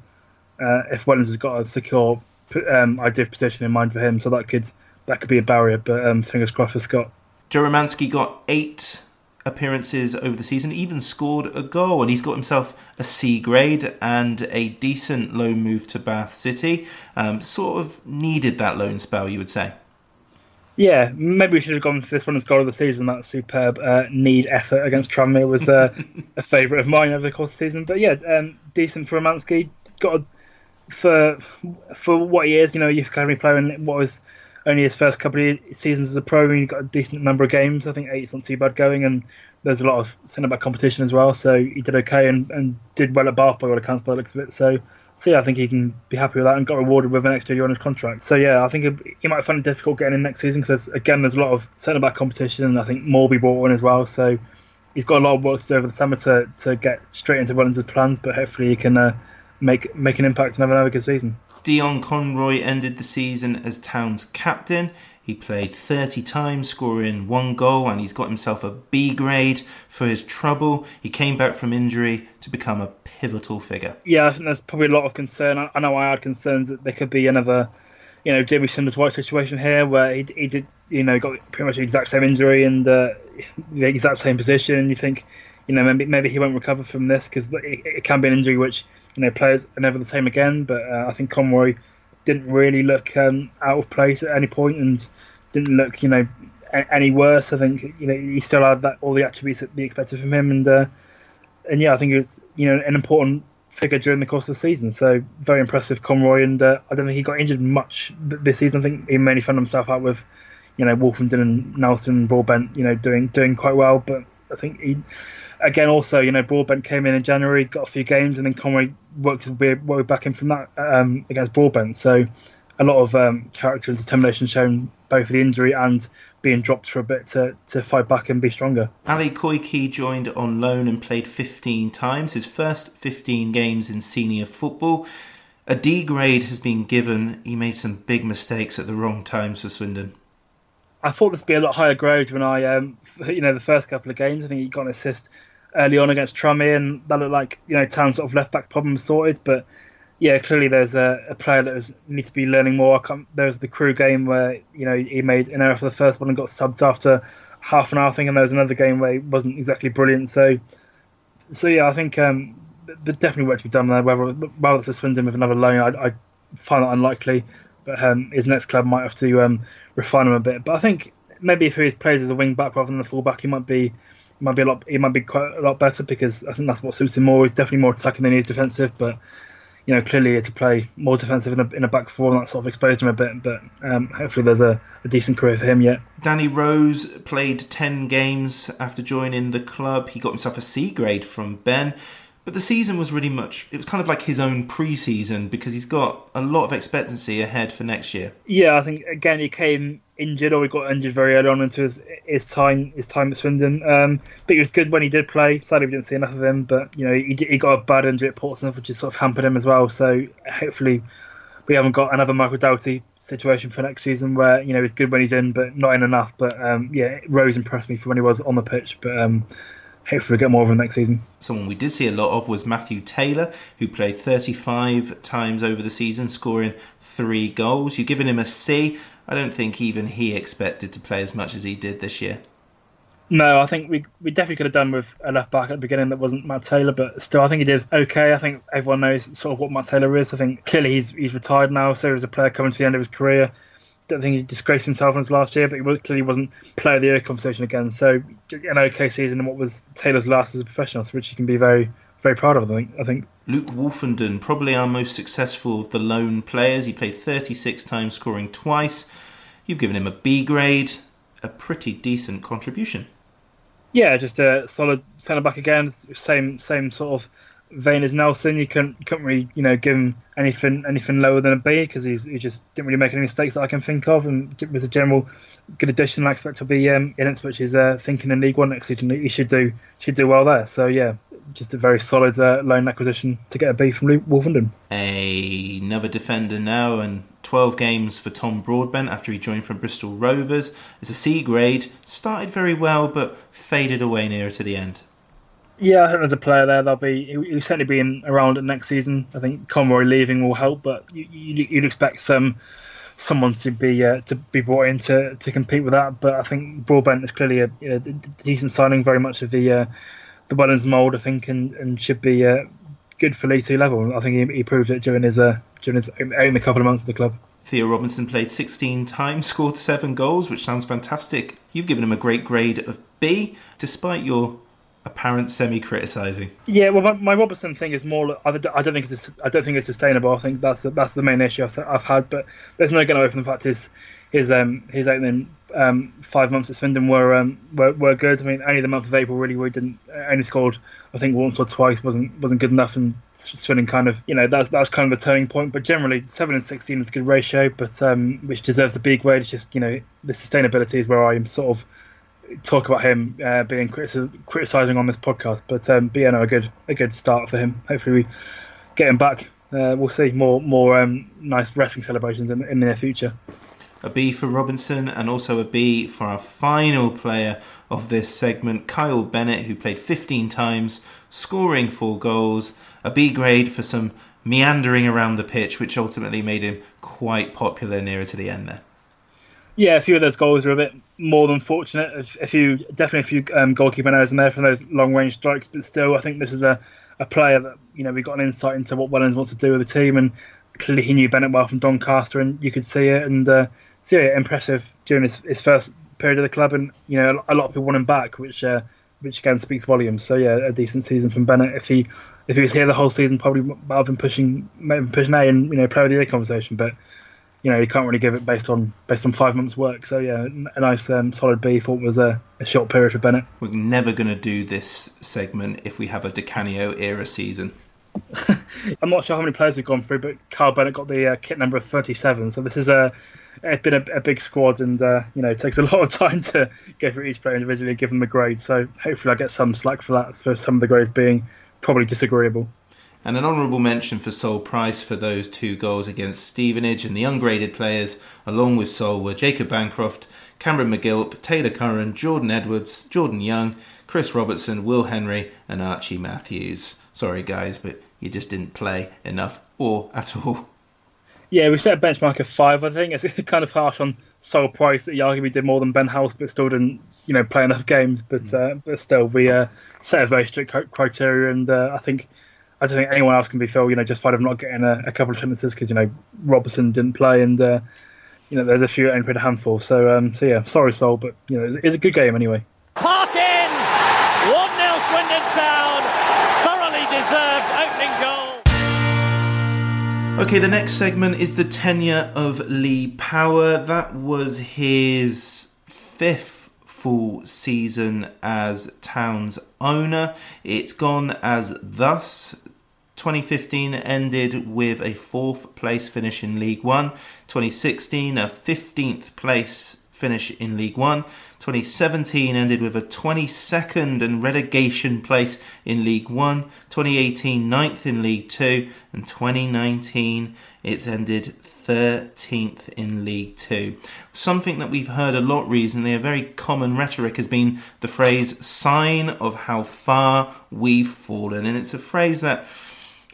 uh, if Wellens has got a secure um, idea of position in mind for him. So that could that could be a barrier. But um, fingers crossed for Scott. Joe Romanski got eight appearances over the season, even scored a goal, and he's got himself a C grade and a decent loan move to Bath City. Um, sort of needed that loan spell, you would say. Yeah, maybe we should have gone for this one as goal of the season. That superb uh, need effort against Tranmere was uh, a favourite of mine over the course of the season. But yeah, um, decent for Romanski. Got a, for for what he is, you know, youth academy player, and what was only his first couple of seasons as a pro, and he got a decent number of games. I think eight's not too bad going, and there's a lot of centre back competition as well. So he did okay and, and did well at Bath by all accounts by the looks of it. So so yeah, I think he can be happy with that and got rewarded with an extra year on his contract. So yeah, I think he might find it difficult getting in next season because again, there's a lot of centre back competition, and I think more will be brought in as well. So he's got a lot of work to do over the summer to, to get straight into Wellens' plans, but hopefully he can uh, make make an impact and have another good season. Dion Conroy ended the season as Town's captain. He played 30 times, scoring one goal, and he's got himself a B grade for his trouble. He came back from injury to become a pivotal figure. Yeah, I think there's probably a lot of concern. I know I had concerns that there could be another, you know, Jimmy Sanders White situation here where he, he did, you know, got pretty much the exact same injury and uh, the exact same position. You think, you know, maybe, maybe he won't recover from this because it, it can be an injury which you know players are never the same again. But uh, I think Conroy didn't really look um, out of place at any point and didn't look you know a- any worse. I think you know he still had that all the attributes that be expected from him and uh, and yeah, I think it was you know an important figure during the course of the season. So very impressive, Conroy, and uh, I don't think he got injured much this season. I think he mainly found himself out with, you know, Woolfenden and Nelson and Broadbent, you know, doing doing quite well. But I think he, again, also, you know, Broadbent came in in January, got a few games, and then Conroy worked his way back in from that um, against Broadbent. So a lot of um, character and determination shown both for the injury and being dropped for a bit to, to fight back and be stronger. Ali Koiki joined on loan and played 15 times, his first 15 games in senior football. A D grade has been given. He made some big mistakes at the wrong times for Swindon. I thought this would be a lot higher grade when I, um, you know, the first couple of games. I think he got an assist early on against Tranmere, and that looked like you know Town sort of left back problem sorted. But yeah, clearly there's a, a player that needs to be learning more. There was the Crewe game where you know he made an error for the first one and got subbed after half an hour. I think, and there was another game where he wasn't exactly brilliant. So, so yeah, I think um, there's definitely work to be done there. Whether whether it's a Swindon with another loan, I, I find that unlikely. But um, his next club might have to um, refine him a bit. But I think maybe if he was played as a wing back rather than a full back, he might be might be a lot. He might be quite a lot better because I think that's what suits him more. He's definitely more attacking than he is defensive, but you know, clearly to play more defensive in a, in a back four, that sort of exposed him a bit. But um, hopefully, there's a, a, decent career for him yet. Danny Rose played 10 games after joining the club. He got himself a C grade from Ben. But the season was really much, it was kind of like his own pre season because he's got a lot of expectancy ahead for next year. Yeah, I think, again, he came injured or he got injured very early on into his his time his time at Swindon. Um, but he was good when he did play. Sadly, we didn't see enough of him. But you know, he, he got a bad injury at Portsmouth, which has sort of hampered him as well. So hopefully, we haven't got another Michael Doughty situation for next season where you know he's good when he's in, but not in enough. But um, yeah, Rose impressed me for when he was on the pitch, but. Um, hopefully we get more of him next season. Someone we did see a lot of was Matthew Taylor, who played 35 times over the season, scoring three goals. You've given him a C. I don't think even he expected to play as much as he did this year. No, I think we we definitely could have done with a left back at the beginning that wasn't Matt Taylor, but still, I think he did okay. I think everyone knows sort of what Matt Taylor is. I think clearly he's he's retired now, so he's a player coming to the end of his career. Don't think he disgraced himself in his last year, but he clearly wasn't player of the year conversation again. So an okay season and what was Taylor's last as a professional, so which he can be very very proud of. I think. I think Luke Woolfenden, probably our most successful of the lone players. He played 36 times, scoring twice. You've given him a B grade, a pretty decent contribution. Yeah, just a solid centre back again. Same same sort of vein as Nelson. You couldn't couldn't really you know give him anything anything lower than a B because he just didn't really make any mistakes that I can think of, and was a general good addition. I expect to be um, in which is uh, thinking in League One next season. He should do should do well there. So yeah, just a very solid uh, loan acquisition to get a B from Wolverhampton. Another defender now, and 12 games for Tom Broadbent after he joined from Bristol Rovers. It's a C grade. Started very well, but faded away nearer to the end. Yeah, I think there's a player there. They'll be he'll certainly be in, around next season. I think Conroy leaving will help, but you, would you, expect some someone to be uh, to be brought in to, to compete with that. But I think Broadbent is clearly a, know, decent signing, very much of the uh, the Wellens mould, I think, and, and should be uh, good for League Two level. I think he, he proved it during his uh, during his only couple of months at the club. Theo Robinson played 16 times, scored seven goals, which sounds fantastic. You've given him a great grade of B, despite your apparent semi-criticizing. Yeah, well, my, my Robinson thing is more. I don't, think it's. I don't think it's sustainable. I think that's the, that's the main issue I've, I've had. But there's no getting away from the fact his his um his opening um, five months at Swindon were, um, were were good. I mean, only the month of April really we didn't only scored. I think once or twice wasn't wasn't good enough, and Swindon kind of you know that's that's kind of a turning point. But generally, seven and sixteen is a good ratio, but um, which deserves the big grade. It's just you know the sustainability is where I am sort of talk about him uh, being criticizing on this podcast. But um, but yeah, no, a good a good start for him. Hopefully we get him back. Uh, we'll see more more um, nice wrestling celebrations in, in the near future a B for Robinson, and also a B for our final player of this segment, Kyle Bennett, who played 15 times, scoring four goals. A B grade for some meandering around the pitch, which ultimately made him quite popular nearer to the end there. Yeah, a few of those goals were a bit more than fortunate. If, A few, definitely a few um, goalkeeping errors in there from those long range strikes, but still, I think this is a, a player that you know we got an insight into what Wellens wants to do with the team, and clearly he knew Bennett well from Doncaster, and you could see it. And uh, so yeah, impressive during his, his first period of the club, and you know a lot of people want him back, which uh, which again speaks volumes. So yeah, a decent season from Bennett. If he if he was here the whole season, probably have been pushing pushing A and you know player of the year conversation. But you know you can't really give it based on based on five months' work. So yeah, a nice um, solid B. Thought was a, a short period for Bennett. We're never going to do this segment if we have a Di Canio era season. I'm not sure how many players have gone through, but Kyle Bennett got the uh, kit number of 37. So this is a it's been a, a big squad, and uh, you know it takes a lot of time to go through each player individually, and give them a grade. So hopefully I get some slack for that for some of the grades being probably disagreeable. And an honourable mention for Sol Pryce for those two goals against Stevenage, and the ungraded players along with Sol were Jacob Bancroft, Cameron McGilp, Taylor Curran, Jordan Edwards, Jordan Young, Chris Robertson, Will Henry, and Archie Matthews. Sorry, guys, but you just didn't play enough or at all. Yeah, we set a benchmark of five. I think it's kind of harsh on Sol Pryce that he arguably did more than Ben House, but still didn't, you know, play enough games. But uh, but still, we uh, set a very strict criteria, and uh, I think I don't think anyone else can be filled, you know, just by of not getting a, a couple of chances because you know Robertson didn't play, and uh, you know there's a few and a handful. So um, so yeah, sorry Sol, but you know it's, it's a good game anyway. Park in one 0 Swindon Town, thoroughly deserved opening goal. Okay, the next segment is the tenure of Lee Power. That was his fifth full season as Town's owner. It's gone as thus. 2015 ended with a fourth place finish in League One. 2016, a 15th place finish in League One. 2017 ended with a 22nd and relegation place in League One. 2018 9th in League Two, and 2019 it's ended 13th in League Two. Something that we've heard a lot recently, a very common rhetoric, has been the phrase "sign of how far we've fallen," and it's a phrase that.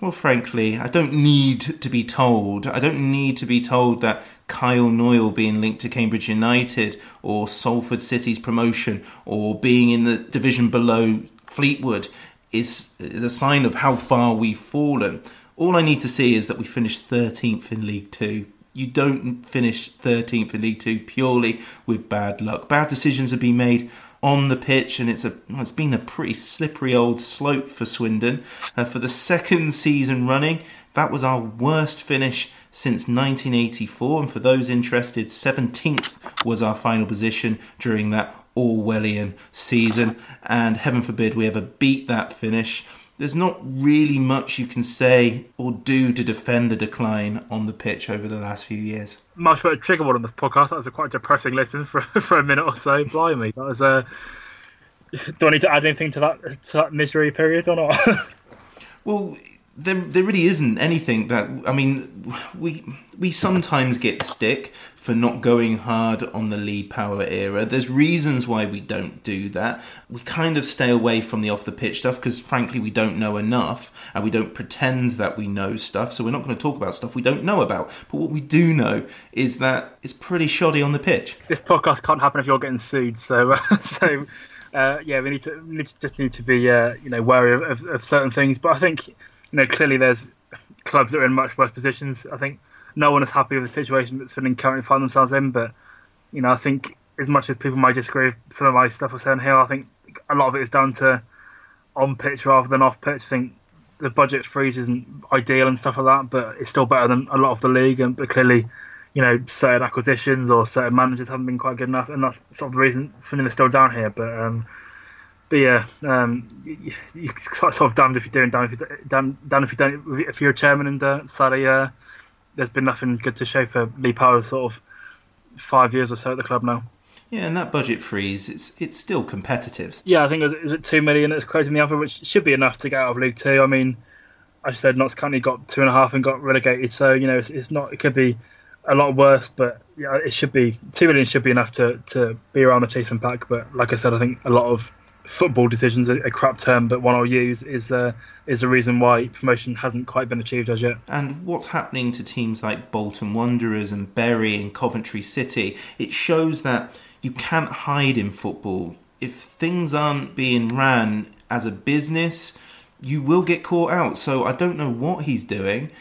Well, frankly, I don't need to be told. I don't need to be told that Kyle Knoyle being linked to Cambridge United or Salford City's promotion or being in the division below Fleetwood is, is a sign of how far we've fallen. All I need to see is that we finished 13th in League Two. You don't finish 13th in League Two purely with bad luck. Bad decisions have been made on the pitch, and it's a it's been a pretty slippery old slope for Swindon uh, for the second season running. That was our worst finish since 1984, and for those interested, 17th was our final position during that Orwellian season, and heaven forbid we ever beat that finish. There's not really much you can say or do to defend the decline on the pitch over the last few years. Much better trigger one on this podcast. That was a quite depressing listen for, for a minute or so. Blimey, that was a. Uh... Do I need to add anything to that to that misery period or not? well, there, there really isn't anything that I mean we we sometimes get stick for not going hard on the Lee Power era. There's reasons why we don't do that. We kind of stay away from the off the pitch stuff because frankly we don't know enough and we don't pretend that we know stuff. So we're not going to talk about stuff we don't know about. But what we do know is that it's pretty shoddy on the pitch. This podcast can't happen if you're getting sued. So uh, so. Uh, yeah, we need to, we just need to be uh, you know wary of, of, of certain things. But I think you know, clearly there's clubs that are in much worse positions. I think no one is happy with the situation that Swindon currently find themselves in. But you know, I think as much as people might disagree with some of my stuff I'm saying here, I think a lot of it is down to on pitch rather than off pitch. I think the budget freeze isn't ideal and stuff like that, but it's still better than a lot of the league. And but clearly, you know, certain acquisitions or certain managers haven't been quite good enough, and that's sort of the reason Swindon is still down here. But um, but yeah, um, you, you sort of damned if you're doing, damned if you damned, damned if you don't. If you're a chairman, and uh, sadly, uh, there's been nothing good to show for Lee Power. Sort of five years or so at the club now. Yeah, and that budget freeze, it's it's still competitive. Yeah, I think it was, it was at two million. It's quoting the other, which should be enough to get out of League Two. I mean, I said Notts County got two and a half and got relegated, so you know it's, it's not. It could be a lot worse, but yeah, it should be two million should be enough to to be around the chasing pack. But like I said, I think a lot of football decisions a, a crap term, but one I'll use is uh, is the reason why promotion hasn't quite been achieved as yet. And what's happening to teams like Bolton Wanderers and Bury and Coventry City? It shows that you can't hide in football. If things aren't being ran as a business, you will get caught out. So I don't know what he's doing,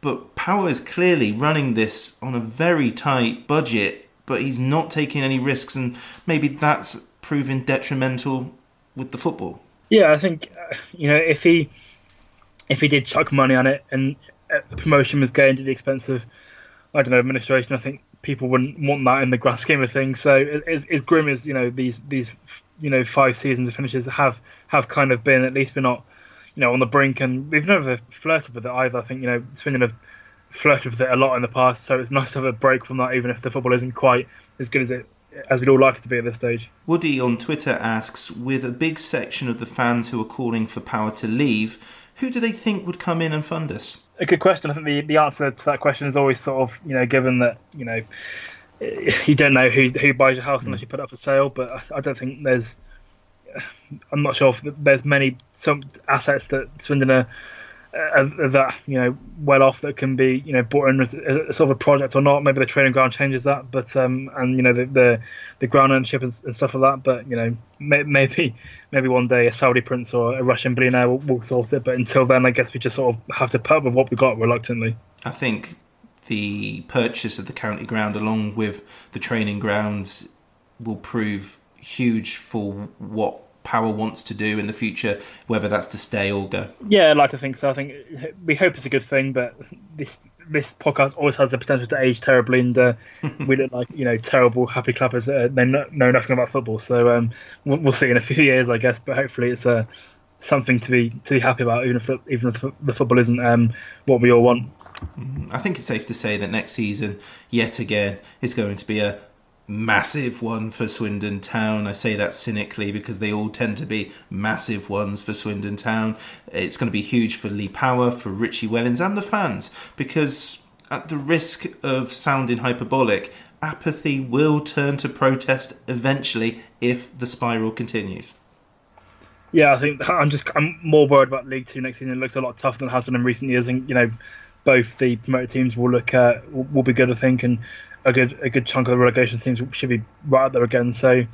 but Power is clearly running this on a very tight budget. But he's not taking any risks, and maybe that's proving detrimental with the football. Yeah, I think uh, you know if he if he did chuck money on it and uh, promotion was gained at the expense of I don't know administration, I think people wouldn't want that in the grand scheme of things. So as, as grim as you know these these you know five seasons of finishes have have kind of been, at least we're not you know on the brink, and we've never flirted with it either. I think you know Swindon have flirted with it a lot in the past, so it's nice to have a break from that, even if the football isn't quite as good as it as we'd all like it to be at this stage. Woody on Twitter asks, with a big section of the fans who are calling for power to leave, who do they think would come in and fund us? A good question. I think the, the answer to that question is always sort of, you know, given that, you know, you don't know who who buys your house hmm. unless you put it up for sale, but I, I don't think there's. I'm not sure if there's many some assets that Swindon are uh, that you know well off that can be you know brought in as a, sort of a project or not. Maybe the training ground changes that, but um, and you know the the, the ground ownership and, and, stuff like that. But you know may, maybe maybe one day a Saudi prince or a Russian billionaire will, will sort it. But until then, I guess we just sort of have to put up with what we got reluctantly. I think the purchase of the county ground along with the training grounds will prove huge for what Power wants to do in the future, whether that's to stay or go. Yeah, I'd like to think so. I think we hope it's a good thing, but this this podcast always has the potential to age terribly, and uh, we look like you know terrible happy clappers that they know, know nothing about football. So um, we'll, we'll, see in a few years, I guess. But hopefully, it's uh, something to be to be happy about, even if even if the football isn't um, what we all want. Mm-hmm. I think it's safe to say that next season, yet again, is going to be a massive one for Swindon Town. I say that cynically because they all tend to be massive ones for Swindon Town. It's going to be huge for Lee Power, for Richie Wellens, and the fans because, at the risk of sounding hyperbolic, apathy will turn to protest eventually if the spiral continues. Yeah, I think I'm just I'm more worried about League Two next season. It looks a lot tougher than it has done in recent years, and you know, both the promoted teams will look uh, will be good, I think, and a good a good chunk of the relegation teams should be right up there again. So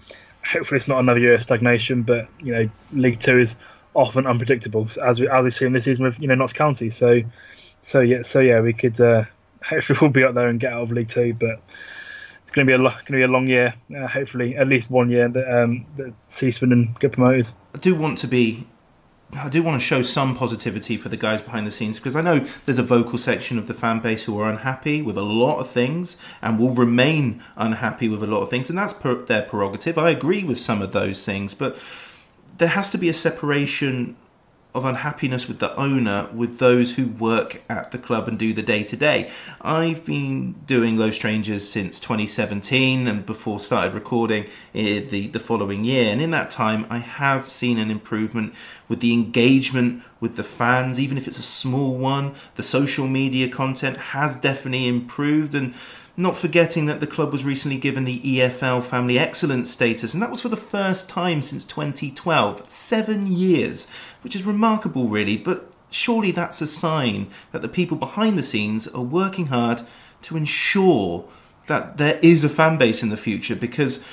hopefully it's not another year of stagnation. But you know, League Two is often unpredictable, as we as we've seen this season with you know Notts County. So so yeah, so yeah, we could uh, hopefully we'll be up there and get out of League Two, but. It's going to be a going to be a long year. Uh, hopefully, at least one year that um, that sees Swindon get promoted. I do want to be I do want to show some positivity for the guys behind the scenes because I know there's a vocal section of the fan base who are unhappy with a lot of things and will remain unhappy with a lot of things, and that's per- their prerogative. I agree with some of those things, but there has to be a separation of unhappiness with the owner with those who work at the club and do the day to day. I've been doing Loathed Strangers since 2017 and before started recording eh, the the following year and in that time I have seen an improvement with the engagement with the fans even if it's a small one the social media content has definitely improved and not forgetting that the club was recently given the EFL Family Excellence status, and that was for the first time since 2012. Seven years, which is remarkable, really, but surely that's a sign that the people behind the scenes are working hard to ensure that there is a fan base in the future because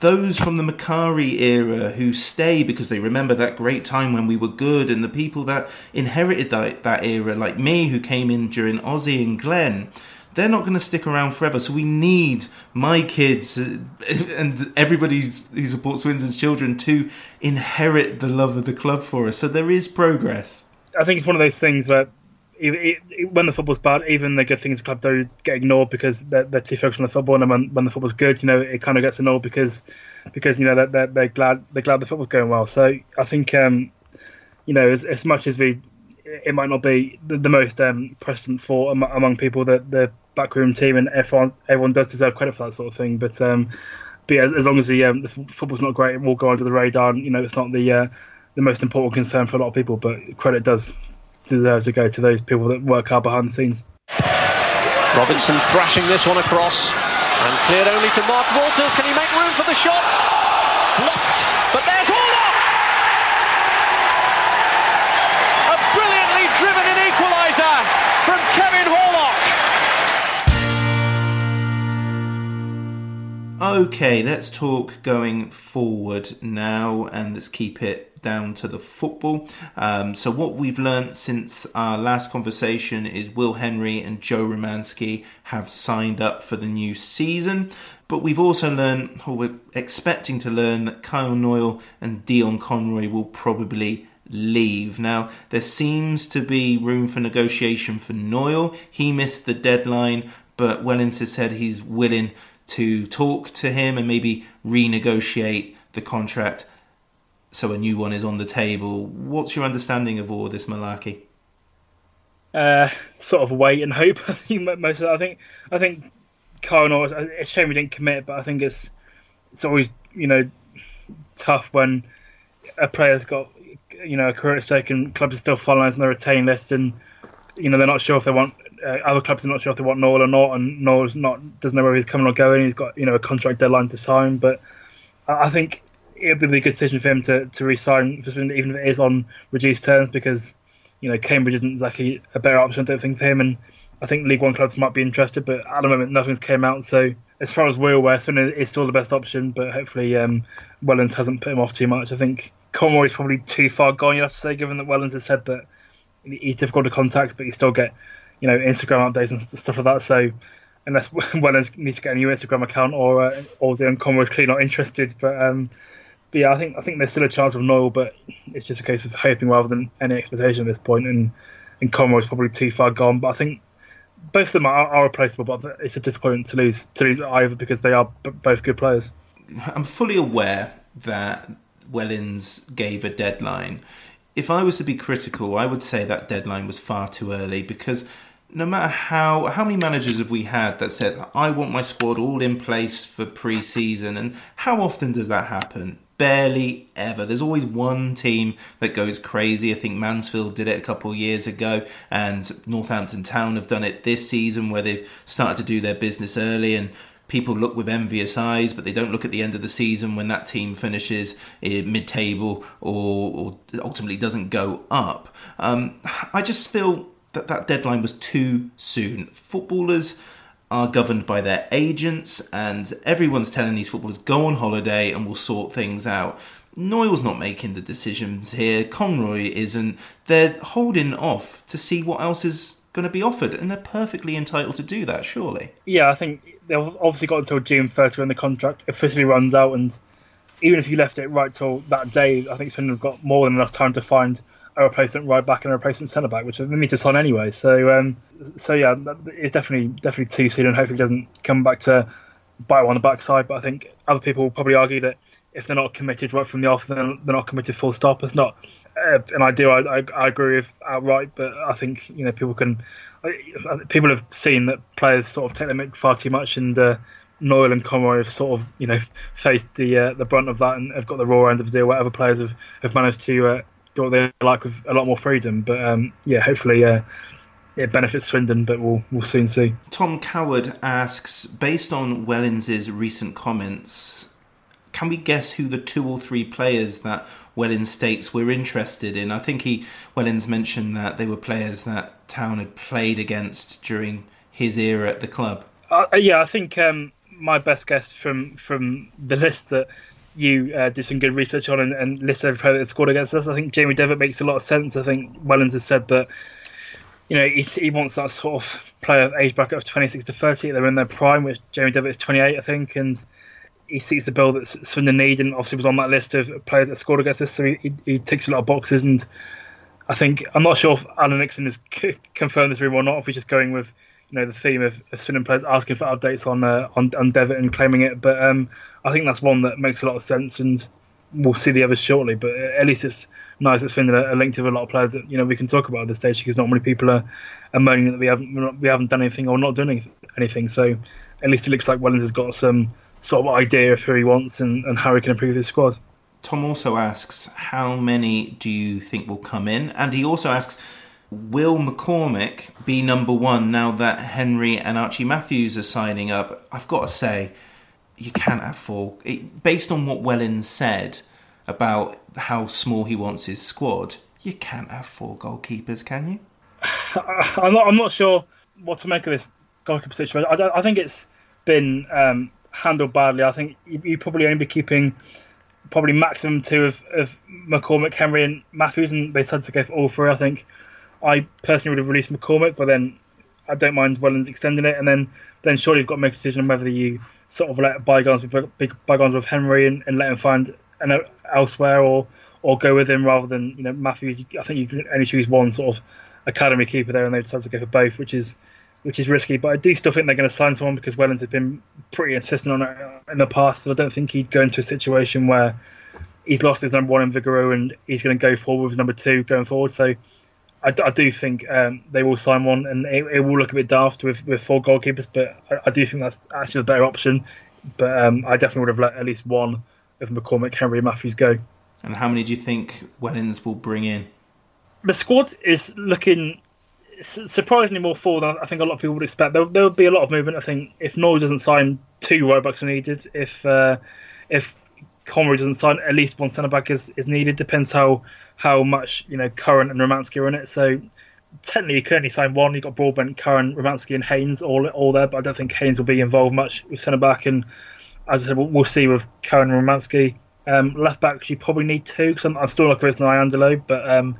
those from the Macari era who stay because they remember that great time when we were good, and the people that inherited that, that era, like me, who came in during Ossie and Glenn, they're not going to stick around forever. So we need my kids uh, and everybody who supports Swindon's children to inherit the love of the club for us. So there is progress. I think it's one of those things where when the football's bad, even the good things the club do get ignored because they're, they're too focused on the football. And when, when the football's good, you know, it kind of gets ignored because because you know they're, they're, they're glad they're glad the football's going well. So I think um, you know as, as much as we it might not be the, the most um, precedent for among people that the backroom team, and everyone everyone does deserve credit for that sort of thing. But um, but yeah, as long as the um, the football's not great, it will go under the radar. And, you know, it's not the uh, the most important concern for a lot of people, but credit does deserve to go to those people that work hard behind the scenes. Robinson thrashing this one across and cleared only to Mark Walters. Can he make room for the shot? Okay, let's talk going forward now and let's keep it down to the football. Um, so, what we've learnt since our last conversation is Will Henry and Joe Romanski have signed up for the new season. But we've also learned, or we're expecting to learn, that Kyle Knoyle and Dion Conroy will probably leave. Now, there seems to be room for negotiation for Knoyle. He missed the deadline, but Wellens has said he's willing to talk to him and maybe renegotiate the contract so a new one is on the table. What's your understanding of all this malarkey? Uh, sort of wait and hope. I think most. Of, I think. I think Kyle It's a shame we didn't commit, but I think it's it's always you know tough when a player's got you know a career at stake and clubs are still finalising their retain list and you know they're not sure if they want uh, other clubs are not sure if they want Knoyle or not, and Knoyle's not doesn't know whether he's coming or going. He's got you know a contract deadline to sign, but I think it would be a good decision for him to to resign for even if it is on reduced terms, because you know Cambridge isn't exactly a better option. I don't think for him, and I think League One clubs might be interested, but at the moment nothing's came out. So as far as we're aware, Swindon is still the best option, but hopefully um, Wellens hasn't put him off too much. I think Conroy is probably too far gone. You have to say, given that Wellens has said that he's difficult to contact, but you still get you know Instagram updates and stuff like that. So unless Wellens needs to get a new Instagram account or uh, or the Conroy is clearly not interested, but um, but yeah, I think I think there's still a chance of Knoyle, but it's just a case of hoping rather than any expectation at this point. And and Conroy's probably too far gone. But I think both of them are, are replaceable. But it's a disappointment to lose to lose either because they are b- both good players. I'm fully aware that Wellens gave a deadline. If I was to be critical, I would say that deadline was far too early because no matter how how many managers have we had that said I want my squad all in place for pre-season and how often does that happen? barely ever. There's always one team that goes crazy. I think Mansfield did it a couple of years ago, and Northampton Town have done it this season where they've started to do their business early and people look with envious eyes, but they don't look at the end of the season when that team finishes mid table or, or, ultimately doesn't go up. Um, I just feel that that deadline was too soon. Footballers are governed by their agents, and everyone's telling these footballers go on holiday and we'll sort things out. Knoyle's not making the decisions here. Conroy isn't. They're holding off to see what else is going to be offered, and they're perfectly entitled to do that, surely. Yeah, I think they've obviously got until June 30 when the contract officially runs out, and even if you left it right till that day, I think Swindon have got more than enough time to find a replacement right back and a replacement centre back, which they need to sign anyway. So, um, so yeah, it's definitely definitely too soon, and hopefully doesn't come back to bite on the backside. But I think other people will probably argue that if they're not committed right from the off, then they're not committed full stop. It's not uh, an ideal. I, I, I, agree with outright, but I think you know people can. People have seen that players sort of take the mick far too much, and uh, Knoyle and Conroy have sort of you know faced the uh, the brunt of that and have got the raw end of the deal. Whatever players have, have managed to uh, do what they like with a lot more freedom. But um, yeah, hopefully uh, it benefits Swindon, but we'll we'll soon see. Tom Coward asks, based on Wellens' recent comments, can we guess who the two or three players that Wellens states we're interested in? I think he Wellens mentioned that they were players that Town had played against during his era at the club. Uh, yeah, I think um, my best guess from from the list that you uh, did some good research on and, and listed every player that scored against us. I think Jamie Devitt makes a lot of sense. I think Wellens has said that you know he, he wants that sort of player age bracket of 26 to 30. They're in their prime, which Jamie Devitt is 28, I think, and he sees the bill that Swindon need, and obviously was on that list of players that scored against us. So he, he ticks a lot of boxes, and I think I'm not sure if Alan Nixon has confirmed this rumor or not. If he's just going with you know the theme of, Swindon players asking for updates on uh, on, on Devitt and claiming it, but um, I think that's one that makes a lot of sense, and we'll see the others shortly. But at least it's nice that Swindon are linked with a lot of players that you know we can talk about at this stage because not many people are, are moaning that we haven't we haven't done anything or not doing anything. So at least it looks like Wellens has got some sort of idea of who he wants and, and how he can improve his squad. Tom also asks, how many do you think will come in? And he also asks, Will McCormick be number one now that Henry and Archie Matthews are signing up? I've got to say, you can't have four. It, based on what Wellens said about how small he wants his squad, you can't have four goalkeepers, can you? I'm not. I'm not sure what to make of this goalkeeper situation. I, I think it's been um, handled badly. I think you, probably only be keeping probably maximum two of, of McCormick, Henry, and Matthews, and they decided to go for all three. I think I personally would have released McCormick, but then I don't mind Wellens extending it, and then then surely you've got to make a decision on whether you sort of let bygones be big bygones with Henry and, and let him find an, elsewhere or or go with him rather than you know Matthews. I think you can only choose one sort of academy keeper there, and they decided to go for both, which is which is risky. But I do still think they're going to sign someone because Wellens has been pretty insistent on it in the past. So I don't think he'd go into a situation where he's lost his number one in Vigouroux and he's going to go forward with number two going forward. So I, I do think um, they will sign one, and it, it, will look a bit daft with, with four goalkeepers, but I, I do think that's actually a better option. But um, I definitely would have let at least one of McCormick, Henry, and Matthews go. And how many do you think Wellens will bring in? The squad is looking surprisingly more full than I think a lot of people would expect. There, will be a lot of movement. I think if Knoyle doesn't sign two right backs are needed, if uh, if Conroy doesn't sign at least one centre back is, is needed. Depends how how much you know Curran and Romanski are in it. So technically, you can only sign one. You've got Broadbent, Curran, Romanski, and Haynes all all there. But I don't think Haynes will be involved much with centre back. And as I said, we'll, we'll see with Curran and Romanski. Um, left back, you probably need two because I'm, I'm, still like Chris Iandolo, but um,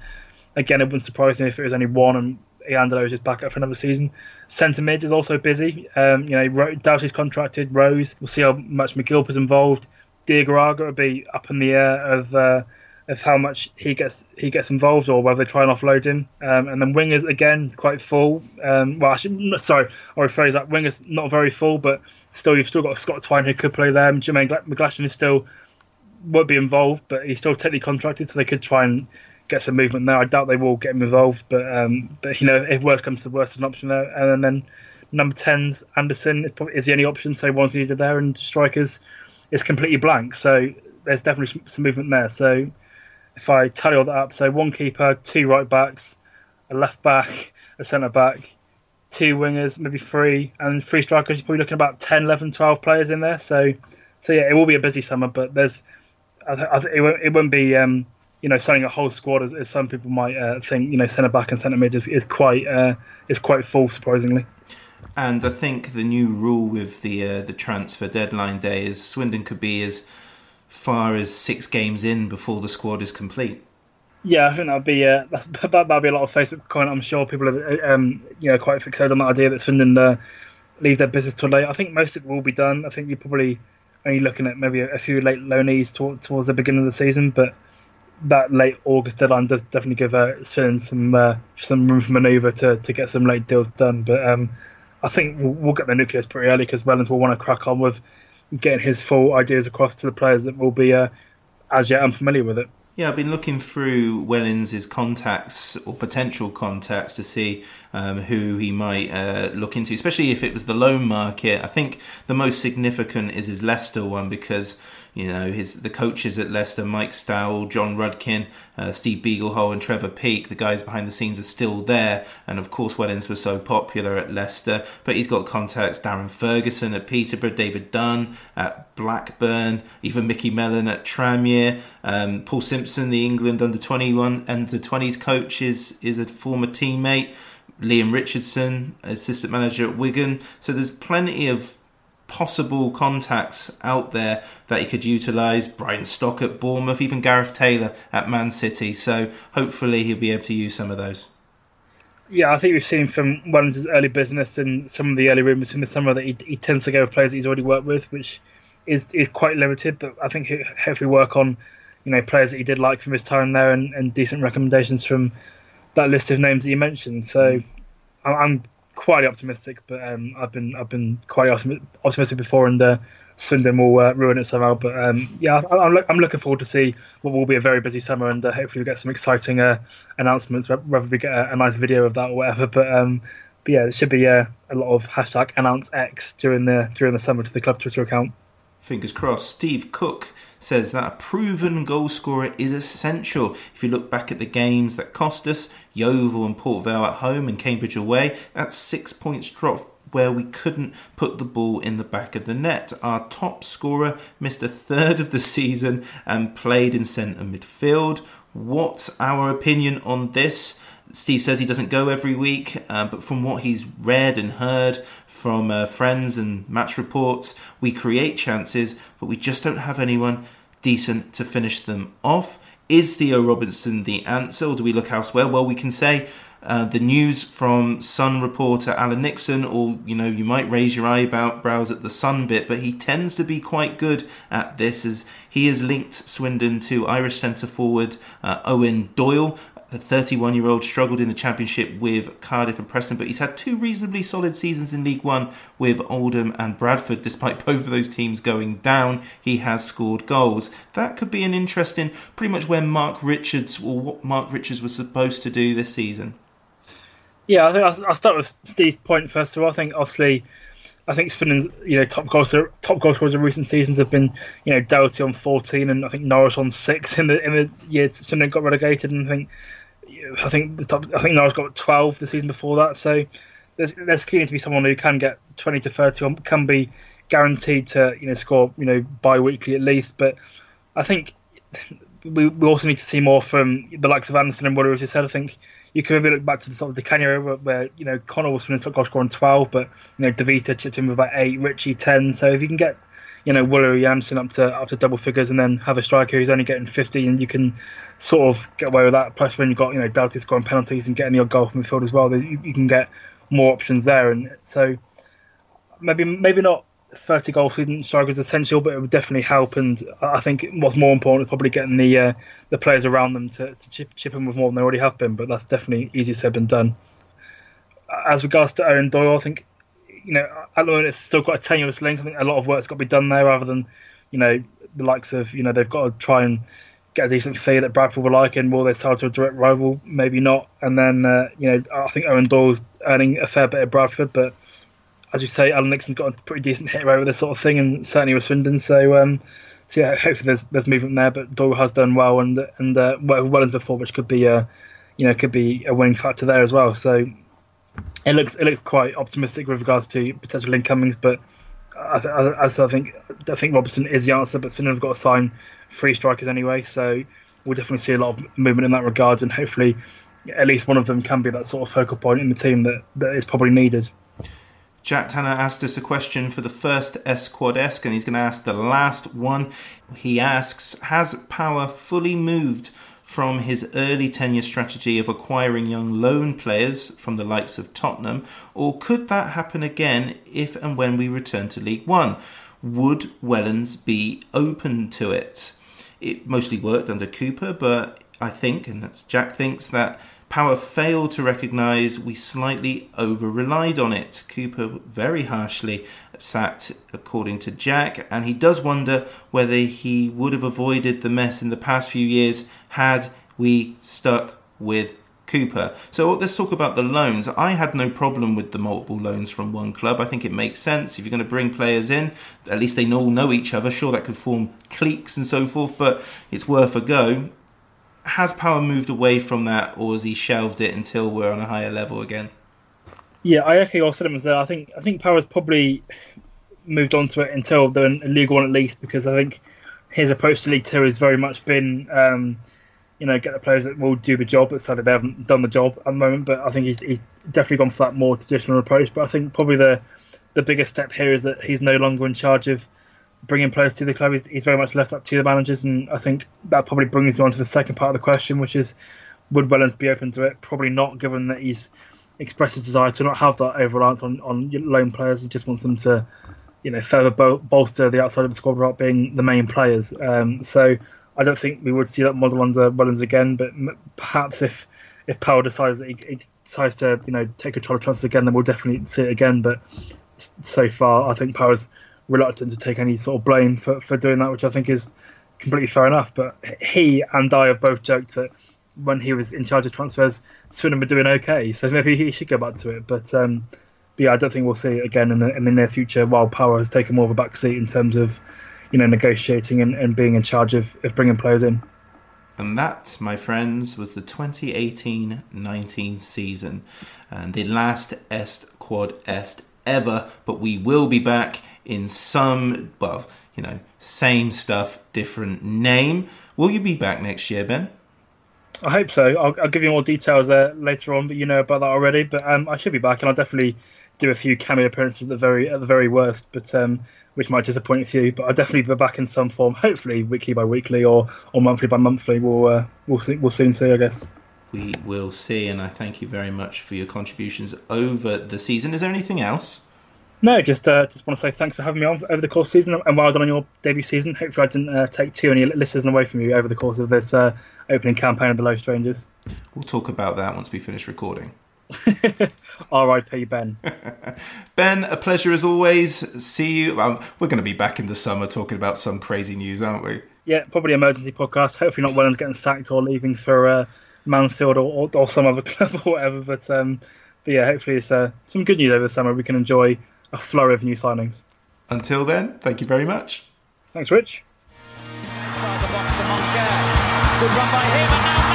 again, it wouldn't surprise me if it was only one and Iandolo is back up for another season. Centre mid is also busy. Um, you know, Doughty's contracted. Rose. We'll see how much McGilp is involved. Diagouraga will be up in the air of uh, of how much he gets he gets involved or whether they try and offload him. Um, and then wingers again quite full. Um, well, actually, sorry, I'll rephrase that. Wingers not very full, but still you've still got Scott Twine who could play there. Jermaine McGlashan is still won't be involved, but he's still technically contracted, so they could try and get some movement there. I doubt they will get him involved, but um, but you know if worst comes to worst, an option there. And then number 10's Anderson is, probably, is the only option, so one's needed there, and strikers is completely blank. So there's definitely some movement there. So if I tally all that up, so one keeper, two right backs, a left back, a centre back, two wingers, maybe three, and three strikers. You're probably looking about 10, 11, 12 players in there. So, so yeah, it will be a busy summer, but there's, I, I, it, won't, it won't be, um, you know, signing a whole squad as, as some people might uh, think. You know, centre back and centre mid is, is quite uh, is quite full, surprisingly. And I think the new rule with the uh, the transfer deadline day is Swindon could be as far as six games in before the squad is complete. Yeah, I think that'll be uh, that, that'll be a lot of Facebook comment. I'm sure people are um, you know quite fixated on that idea that Swindon uh, leave their business too late. I think most of it will be done. I think you're probably only looking at maybe a, a few late loanees to, towards the beginning of the season, but that late August deadline does definitely give uh, Swindon some uh, some room for manoeuvre to, to get some late deals done. But um, I think we'll, we'll get the nucleus pretty early because Wellens will want to crack on with getting his full ideas across to the players that will be uh, as yet unfamiliar with it. Yeah, I've been looking through Wellens' contacts or potential contacts to see um, who he might uh, look into, especially if it was the loan market. I think the most significant is his Leicester one because you know, his the coaches at Leicester, Mike Stowell, John Rudkin, uh, Steve Beaglehole, and Trevor Peake, the guys behind the scenes are still there. And of course, Wellens was so popular at Leicester, but he's got contacts Darren Ferguson at Peterborough, David Dunn at Blackburn, even Micky Mellon at Tranmere, Um, Paul Simpson, the England under 21 and the 20s coach, is, is a former teammate. Leam Richardson, assistant manager at Wigan. So there's plenty of possible contacts out there that he could utilise. Brian Stock at Bournemouth, even Gareth Taylor at Man City. So hopefully he'll be able to use some of those. Yeah, I think we've seen from Wellens' early business and some of the early rumours from the summer that he, he, tends to go with players that he's already worked with, which is is quite limited. But I think hopefully work on you know players that he did like from his time there and, and decent recommendations from that list of names that you mentioned. So I'm quite optimistic, but um, I've been I've been quite optimistic before, and uh, Swindon will uh, ruin it somehow. But um, yeah, I'm, I'm, looking forward to see what will be a very busy summer, and uh, hopefully we get some exciting uh, announcements, whether we get a, a, nice video of that or whatever. But, um, but yeah, there should be uh, a lot of hashtag announce X during the during the summer to the club Twitter account. Fingers crossed. Steve Cook says that a proven goal scorer is essential. If you look back at the games that cost us, Yeovil and Port Vale at home and Cambridge away, that's six points drop where we couldn't put the ball in the back of the net. Our top scorer missed a third of the season and played in centre midfield. What's our opinion on this? Steve says he doesn't go every week, uh, but from what he's read and heard from uh, friends and match reports, we create chances, but we just don't have anyone decent to finish them off. Is Theo Robinson the answer, or do we look elsewhere? Well, we can say uh, the news from Sun reporter Alan Nixon, or you know, you might raise your eyebrows at the Sun bit, but he tends to be quite good at this, as he has linked Swindon to Irish centre forward uh, Eoin Doyle, the 31 year old struggled in the Championship with Cardiff and Preston, but he's had two reasonably solid seasons in League One with Oldham and Bradford. Despite both of those teams going down, he has scored goals. That could be an interesting, pretty much where Marc Richards or what Marc Richards was supposed to do this season. Yeah, I think I'll, I'll start with Steve's point first of all. I think obviously. I think Swindon's you know top goal top goal scorers in recent seasons have been you know Doughty on 14 and I think Norris on six in the in the year Swindon got relegated and I think I think the top, I think Norris got 12 the season before that. So there's there's clearly to be someone who can get 20 to 30, can be guaranteed to you know score you know bi-weekly at least. But I think we, we also need to see more from the likes of Anderson and Woolery, as you said. I think you can maybe look back to the sort of the Kenya era where, you know Connor was winning goal scoring 12, but you know Davita chipped in with about eight, Richie 10. So if you can get you know Woolery Anderson up to up to double figures, and then have a striker who's only getting 50, and you can sort of get away with that. Plus, when you've got you know Doughty scoring penalties and getting your goal from midfield as well, you, you can get more options there. And so maybe maybe not 30 goal season striker is essential, but it would definitely help. And I think what's more important is probably getting the uh, the players around them to, to chip, chip in with more than they already have been. But that's definitely easier said than done. As regards to Eoin Doyle, I think you know, at the moment it's still got a tenuous link. I think a lot of work's got to be done there, rather than, you know, the likes of, you know, they've got to try and get a decent fee that Bradford will like, and will they sell to a direct rival? Maybe not. And then, uh, you know, I think Eoin Doyle's earning a fair bit at Bradford, but as you say, Alan Nixon's got a pretty decent hit rate with this sort of thing, and certainly with Swindon. So, um, so yeah, hopefully there's there's movement there. But Doyle has done well, and and uh, well as before, which could be a, you know, could be a winning factor there as well. So it looks it looks quite optimistic with regards to potential incomings, but I, I, I think I think Robinson is the answer, but Swindon have got to sign three strikers anyway, so we'll definitely see a lot of movement in that regard, and hopefully at least one of them can be that sort of focal point in the team that, that is probably needed. Jack Tanner asked us a question for the first Est Quod Est, and he's going to ask the last one. He asks Has Power fully moved from his early tenure strategy of acquiring young loan players from the likes of Tottenham, or could that happen again if and when we return to League One? Would Wellens be open to it? It mostly worked under Cooper, but I think, and that's Jack thinks, that Power failed to recognise we slightly over relied on it. Cooper very harshly sacked, according to Jack, and he does wonder whether he would have avoided the mess in the past few years had we stuck with Cooper. So let's talk about the loans. I had no problem with the multiple loans from one club. I think it makes sense. If you're going to bring players in, at least they all know each other. Sure, that could form cliques and so forth, but it's worth a go has Power moved away from that, or has he shelved it until we're on a higher level again? Yeah, I echo your sentiments there. I think I think Power's probably moved on to it until they're League One at least, because I think his approach to League Two has very much been, um, you know, get the players that will do the job. It's sadly they haven't done the job at the moment, but I think he's, he's definitely gone for that more traditional approach. But I think probably the the biggest step here is that he's no longer in charge of bringing players to the club. He's, he's very much left up to the managers, and I think that probably brings me on to the second part of the question, which is would Wellens be open to it? Probably not, given that he's expressed his desire to not have that over reliance on, on loan players. He just wants them to, you know, further bol- bolster the outside of the squad without being the main players. Um, so I don't think we would see that model under Wellens again, but perhaps if if Power decides that he, he decides to, you know, take control of transfers again, then we'll definitely see it again. But so far, I think Power's reluctant to take any sort of blame for, for doing that, which I think is completely fair enough. But he and I have both joked that when he was in charge of transfers, Swindon were doing okay, so maybe he should go back to it. But, um, but yeah, I don't think we'll see it again in the, in the near future. While Power has taken more of a backseat in terms of you know negotiating and, and being in charge of, of bringing players in. And that, my friends, was the 2018 19 season and the last Est Quod Est ever. But we will be back in some, well, you know, same stuff, different name. Will you be back next year, Ben? I hope so. I'll, I'll give you more details uh, later on, but you know about that already. But um, I should be back, and I'll definitely do a few cameo appearances at the very at the very worst, but um, which might disappoint a few. But I'll definitely be back in some form, hopefully weekly by weekly or, or monthly by monthly. We'll uh, we'll see, we'll soon see, I guess. we will see. And I thank you very much for your contributions over the season. Is there anything else? No, just uh, just want to say thanks for having me on over the course of the season and well done on your debut season. Hopefully, I didn't uh, take too many listeners away from you over the course of this uh, opening campaign of the Loathed Strangers. We'll talk about that once we finish recording. R.I.P. Ben. ben, a pleasure as always. See you. Um, we're going to be back in the summer talking about some crazy news, aren't we? Yeah, probably emergency podcast. Hopefully, not Wellens getting sacked or leaving for uh, Mansfield or, or, or, some other club or whatever. But, um, but yeah, hopefully, it's uh, some good news over the summer. We can enjoy a flurry of new signings. Until then, thank you very much. Thanks, Rich. Good run by him, and now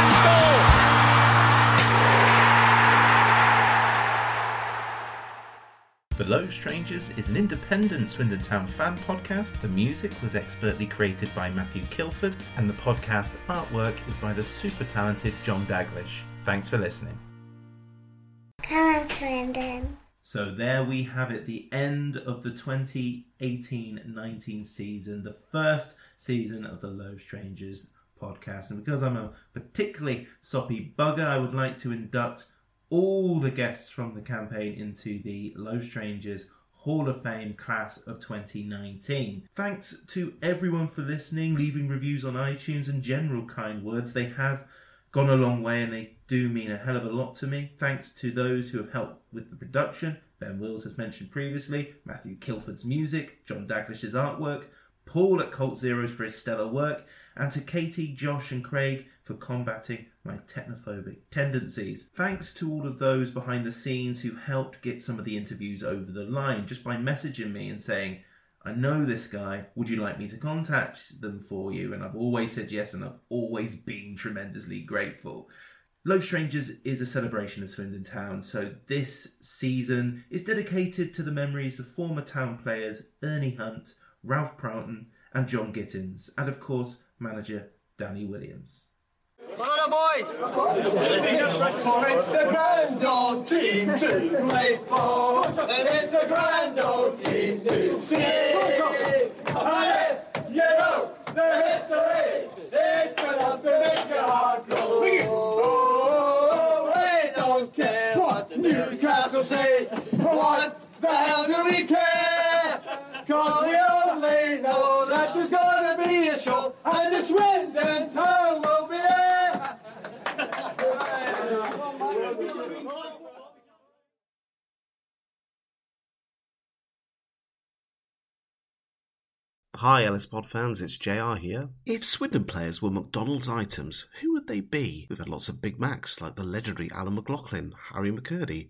The Loathed Strangers is an independent Swindon Town fan podcast. The music was expertly created by Matthew Kilford, and the podcast artwork is by the super talented John Daglish. Thanks for listening. Come on, Swindon. So there we have it, the end of the 2018-19 season, the first season of the Loathed Strangers podcast. And because I'm a particularly soppy bugger, I would like to induct all the guests from the campaign into the Loathed Strangers Hall of Fame class of 2019. Thanks to everyone for listening, leaving reviews on iTunes, and general kind words. They have gone a long way and they do mean a hell of a lot to me. Thanks to those who have helped with the production. Ben Wills, as mentioned previously, Matthew Kilford's music, John Daglish's artwork, Paul at Cult Zeros for his stellar work, and to Katie, Josh, and Craig for combating my technophobic tendencies. Thanks to all of those behind the scenes who helped get some of the interviews over the line just by messaging me and saying, I know this guy, would you like me to contact them for you? And I've always said yes, and I've always been tremendously grateful. Loathed Strangers is a celebration of Swindon Town, so this season is dedicated to the memories of former town players Ernie Hunt, Ralph Proughton, and John Gittins, and of course, manager Danny Williams. Come on, boys! It's a grand old team to play for, and it's a grand old team to see. And you know the history, it's enough to make your heart glow. Newcastle say, what the hell do we care? Cause we only know that there's gonna be a show, and the Swindon town will be there. Hi, LS Pod fans, it's JR here. If Swindon players were McDonald's items, who would they be? We've had lots of Big Macs like the legendary Alan McLoughlin, Harry McCurdy,